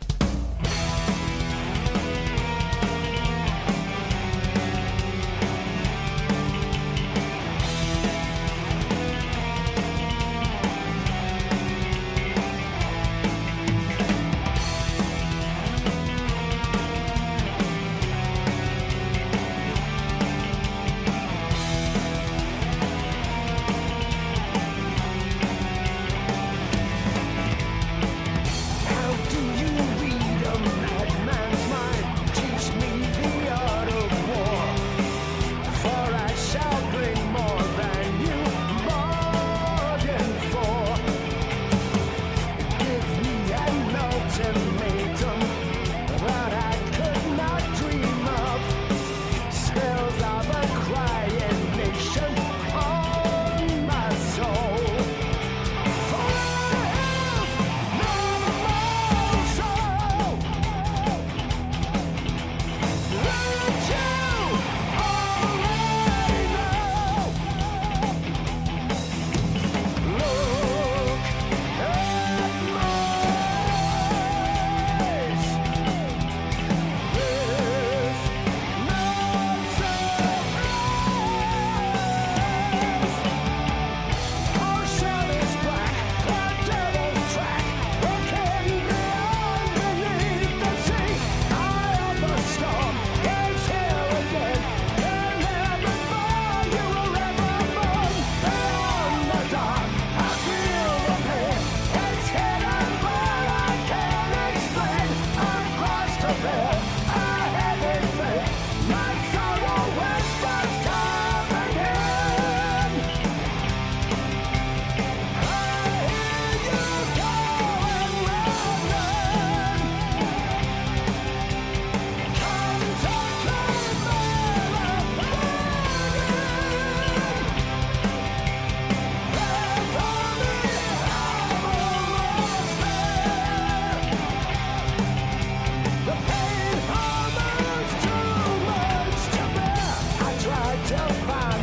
Delphi.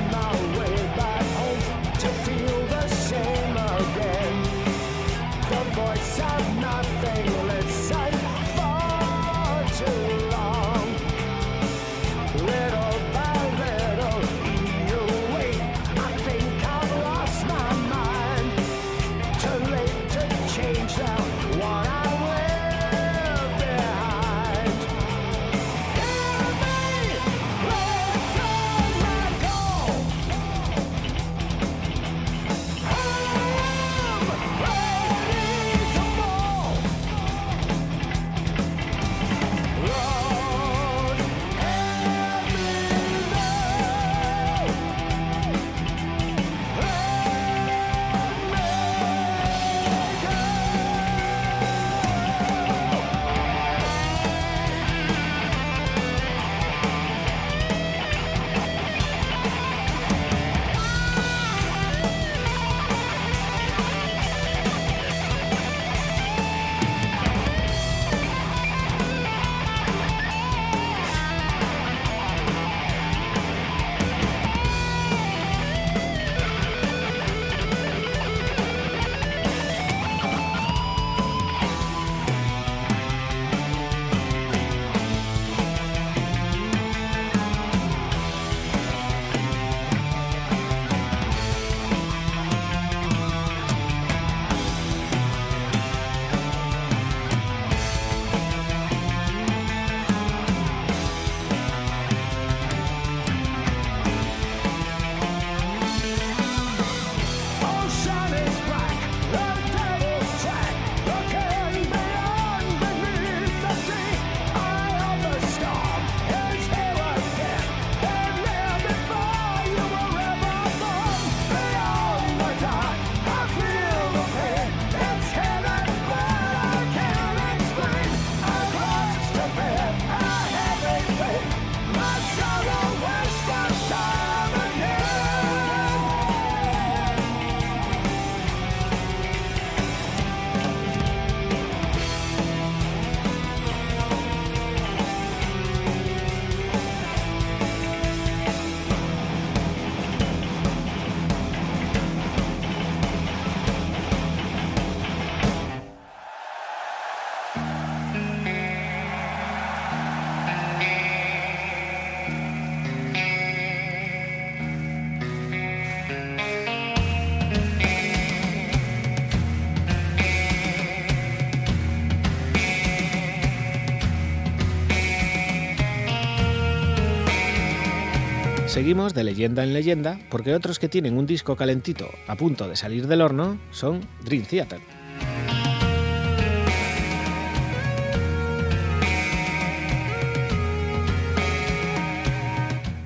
Seguimos de leyenda en leyenda porque otros que tienen un disco calentito a punto de salir del horno son Dream Theater.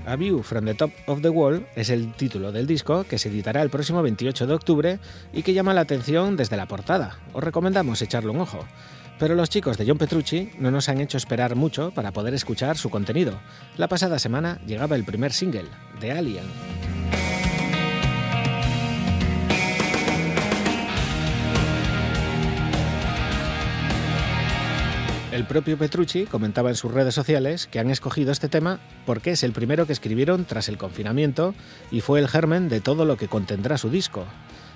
A View from the Top of the Wall es el título del disco que se editará el próximo 28 de octubre y que llama la atención desde la portada. Os recomendamos echarle un ojo. Pero los chicos de John Petrucci no nos han hecho esperar mucho para poder escuchar su contenido. La pasada semana llegaba el primer single, The Alien. El propio Petrucci comentaba en sus redes sociales que han escogido este tema porque es el primero que escribieron tras el confinamiento y fue el germen de todo lo que contendrá su disco.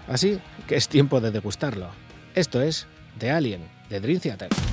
Así que es tiempo de degustarlo. Esto es The Alien, de Dream Theater.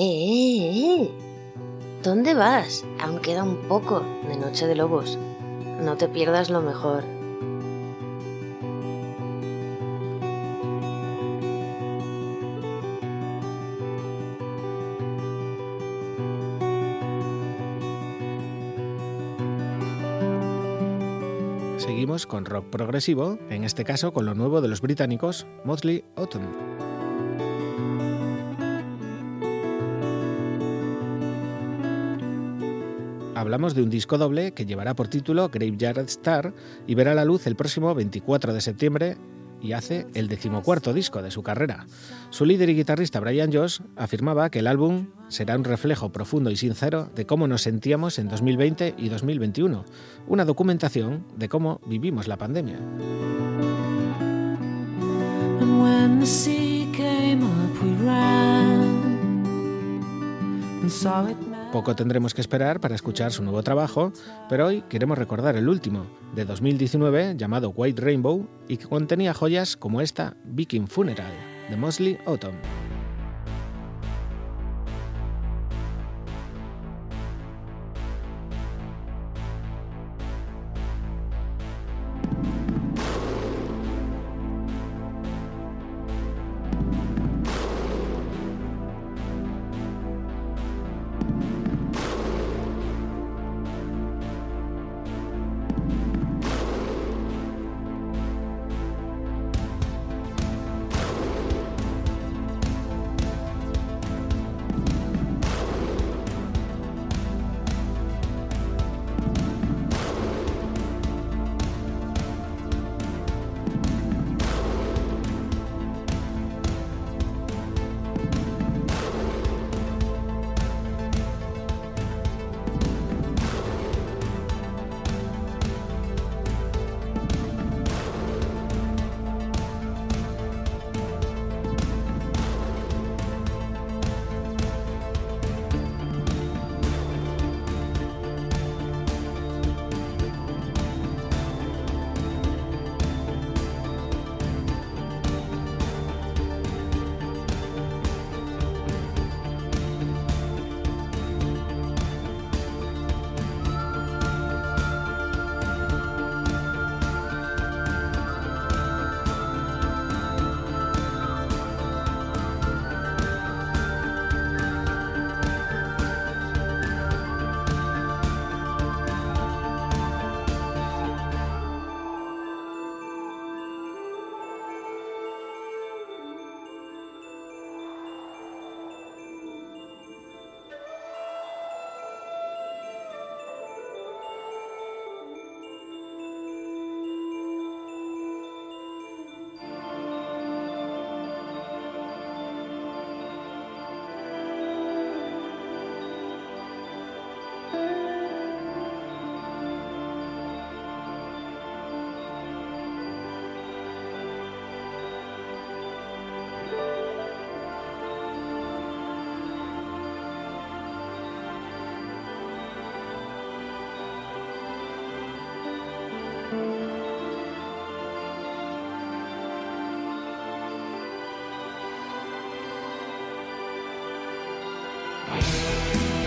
¡Eh, eh, eh! ¿Dónde vas? Aún queda un poco de Noche de Lobos. No te pierdas lo mejor. Seguimos con rock progresivo, en este caso con lo nuevo de los británicos Motley Autumn. Hablamos de un disco doble que llevará por título Graveyard Star y verá la luz el próximo 24 de septiembre y hace el decimocuarto disco de su carrera. Su líder y guitarrista Brian Josh afirmaba que el álbum será un reflejo profundo y sincero de cómo nos sentíamos en 2020 y 2021, una documentación de cómo vivimos la pandemia. Poco tendremos que esperar para escuchar su nuevo trabajo, pero hoy queremos recordar el último, de 2019, llamado White Rainbow, y que contenía joyas como esta Viking Funeral, de Mosley Autumn. Bye.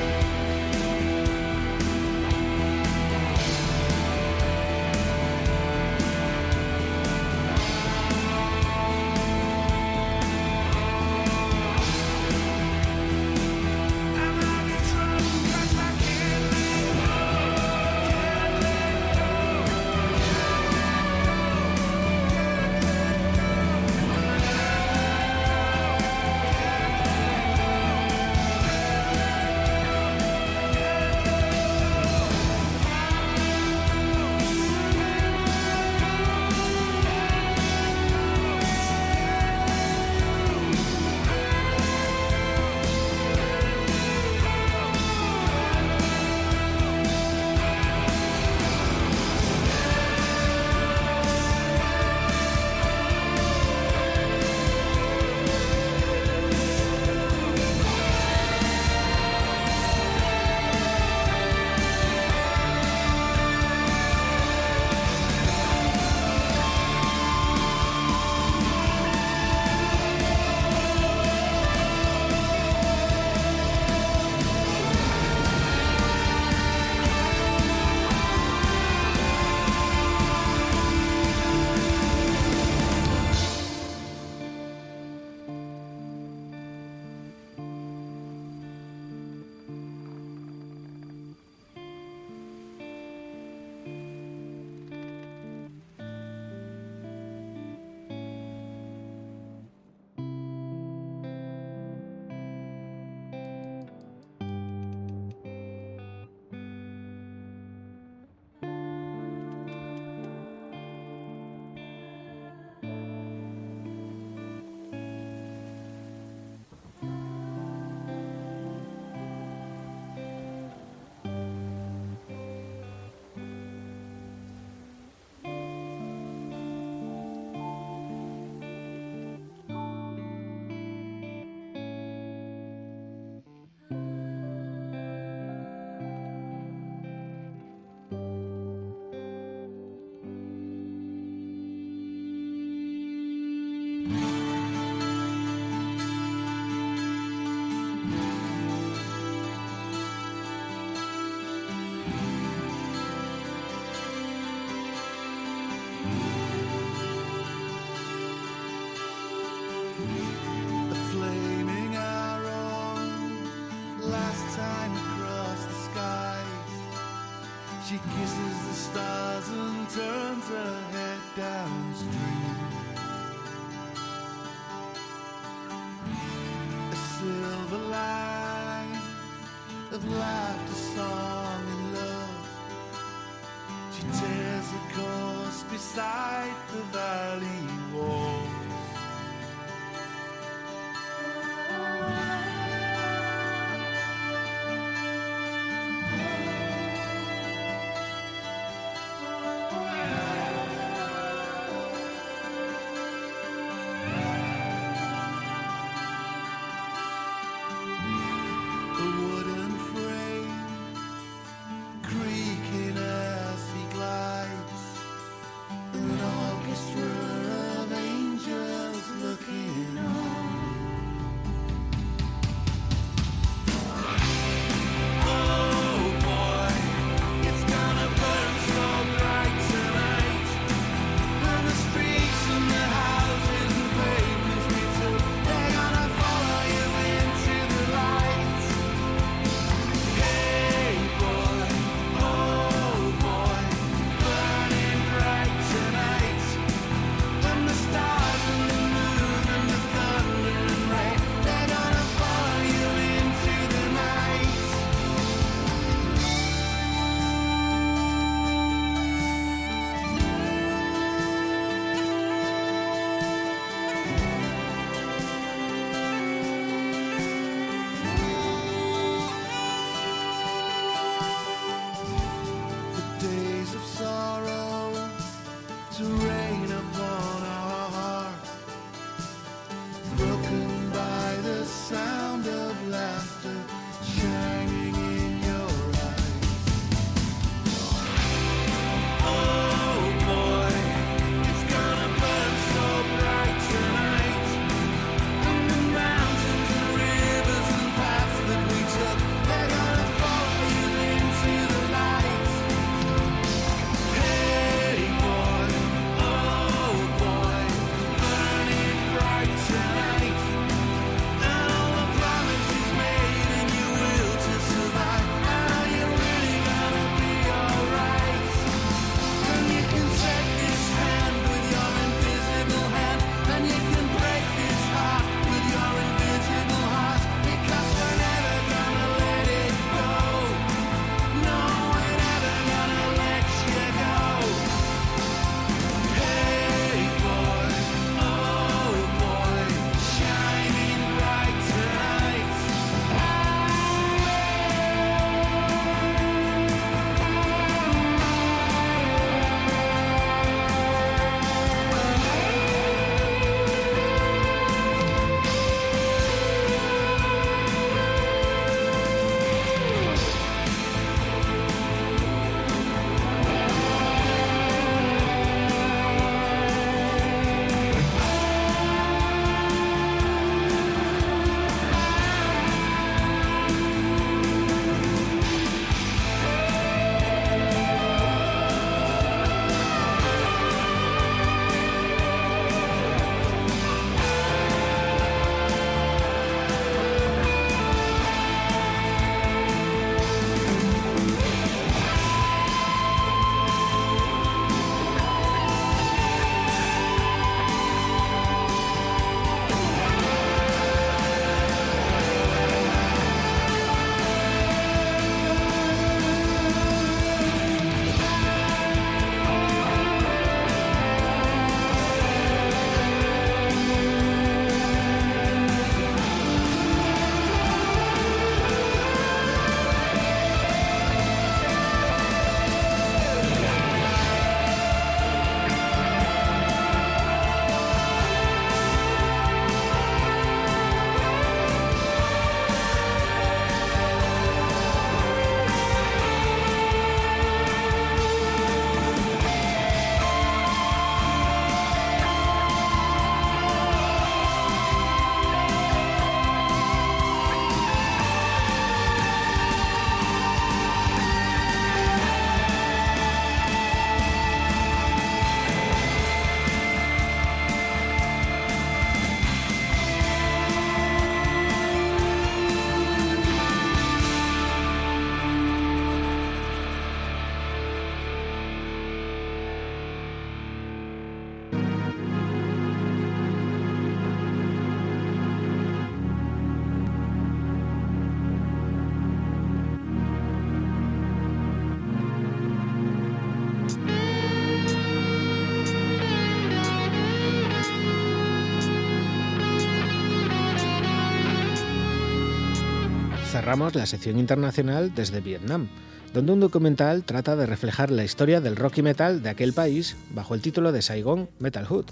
Cerramos la sección internacional desde Vietnam, donde un documental trata de reflejar la historia del rock y metal de aquel país bajo el título de Saigon Metal Hood.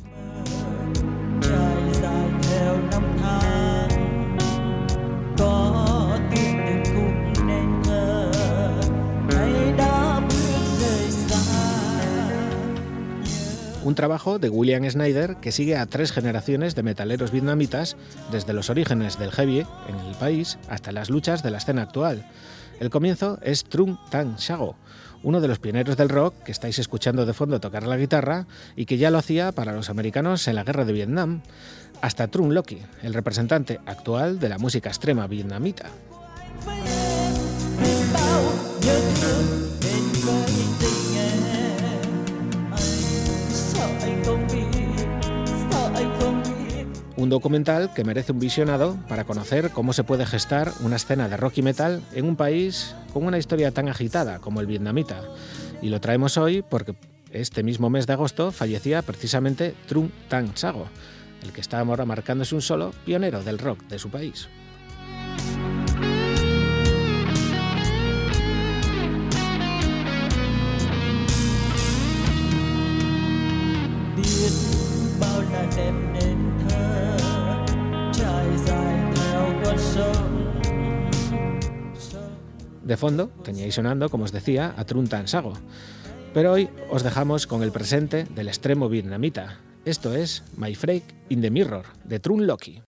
Un trabajo de William Snyder que sigue a tres generaciones de metaleros vietnamitas desde los orígenes del heavy en el país hasta las luchas de la escena actual. El comienzo es Trung Tan Shago, uno de los pioneros del rock que estáis escuchando de fondo tocar la guitarra y que ya lo hacía para los americanos en la guerra de Vietnam, hasta Trung Loki, el representante actual de la música extrema vietnamita. Un documental que merece un visionado para conocer cómo se puede gestar una escena de rock y metal en un país con una historia tan agitada como el vietnamita. Y lo traemos hoy porque este mismo mes de agosto fallecía precisamente Trung Tan Sago, el que está ahora marcándose un solo pionero del rock de su país. De fondo teníais sonando, como os decía, a Trung Tan Sago. Pero hoy os dejamos con el presente del extremo vietnamita. Esto es My Freak in the Mirror, de Trun Loki.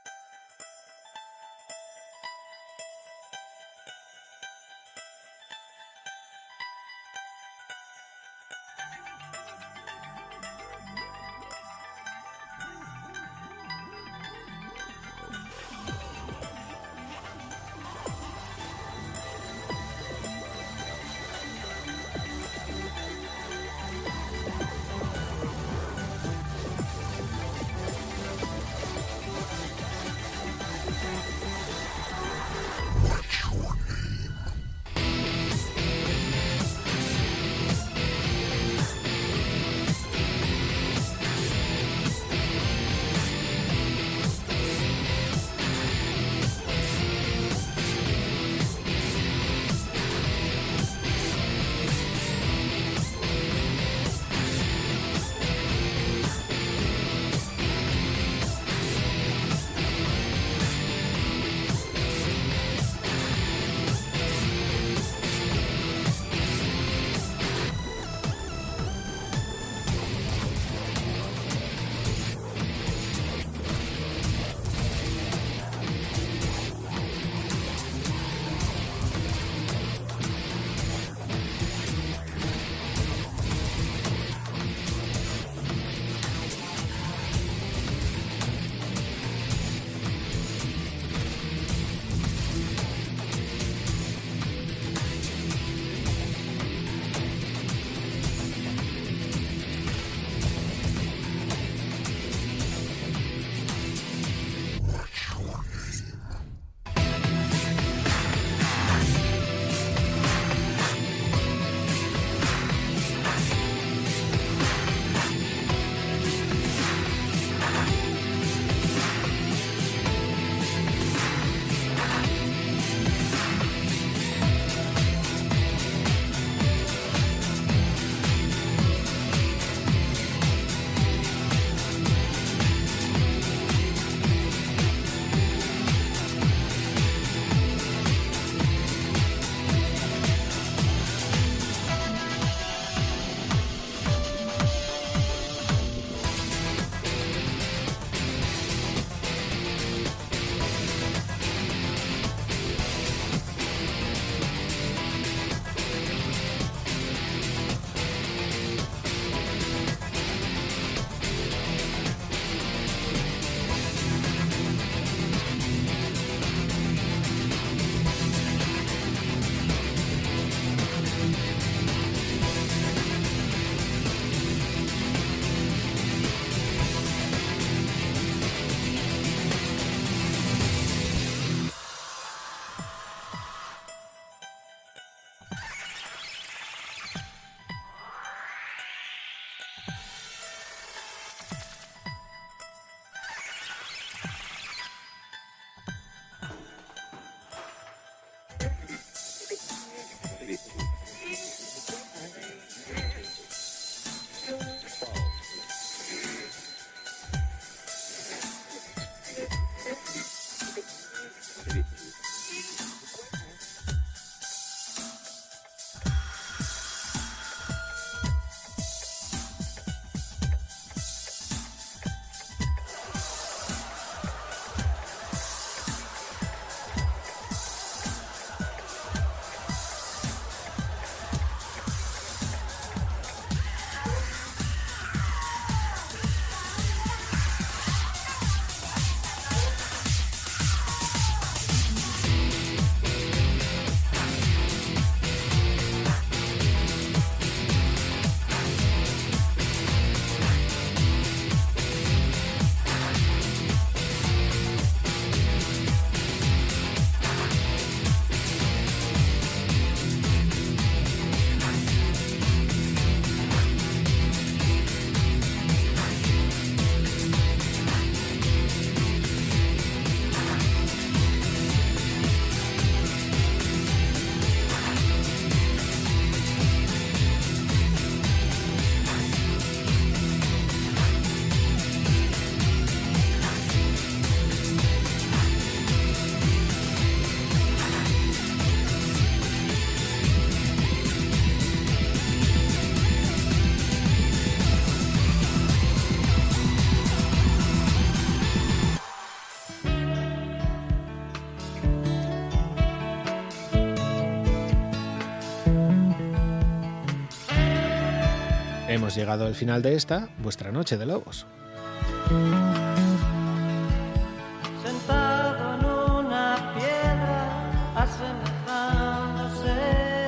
Hemos llegado al final de esta, vuestra noche de lobos.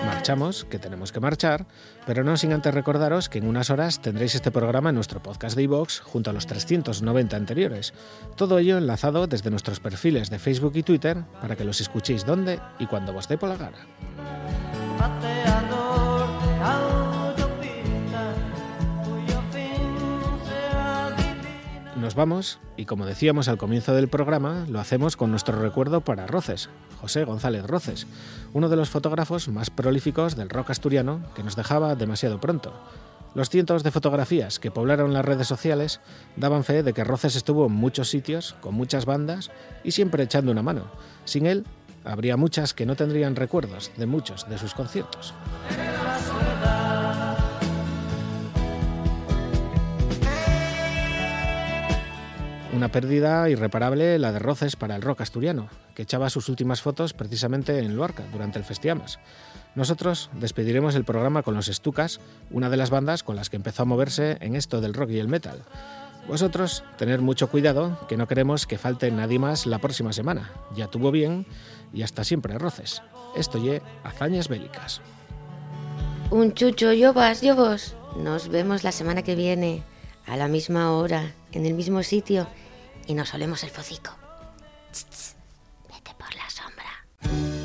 Marchamos, que tenemos que marchar, pero no sin antes recordaros que en unas horas tendréis este programa en nuestro podcast de iVoox junto a los 390 anteriores. Todo ello enlazado desde nuestros perfiles de Facebook y Twitter para que los escuchéis donde y cuando os dé por la gana. Nos vamos y como decíamos al comienzo del programa, lo hacemos con nuestro recuerdo para Roces, José González Roces, uno de los fotógrafos más prolíficos del rock asturiano que nos dejaba demasiado pronto. Los cientos de fotografías que poblaron las redes sociales daban fe de que Roces estuvo en muchos sitios, con muchas bandas y siempre echando una mano. Sin él, habría muchas que no tendrían recuerdos de muchos de sus conciertos. Una pérdida irreparable la de Roces para el rock asturiano, que echaba sus últimas fotos precisamente en Luarca durante el Festiamas. Nosotros despediremos el programa con los Stukas, una de las bandas con las que empezó a moverse en esto del rock y el metal. Vosotros, tener mucho cuidado, que no queremos que falte nadie más la próxima semana. Ya tuvo bien y hasta siempre Roces. Esto ye hazañas bélicas. Un chucho, yo vas, yo vos. Nos vemos la semana que viene, a la misma hora, en el mismo sitio, y nos olemos el focico. Ch, ch, vete por la sombra.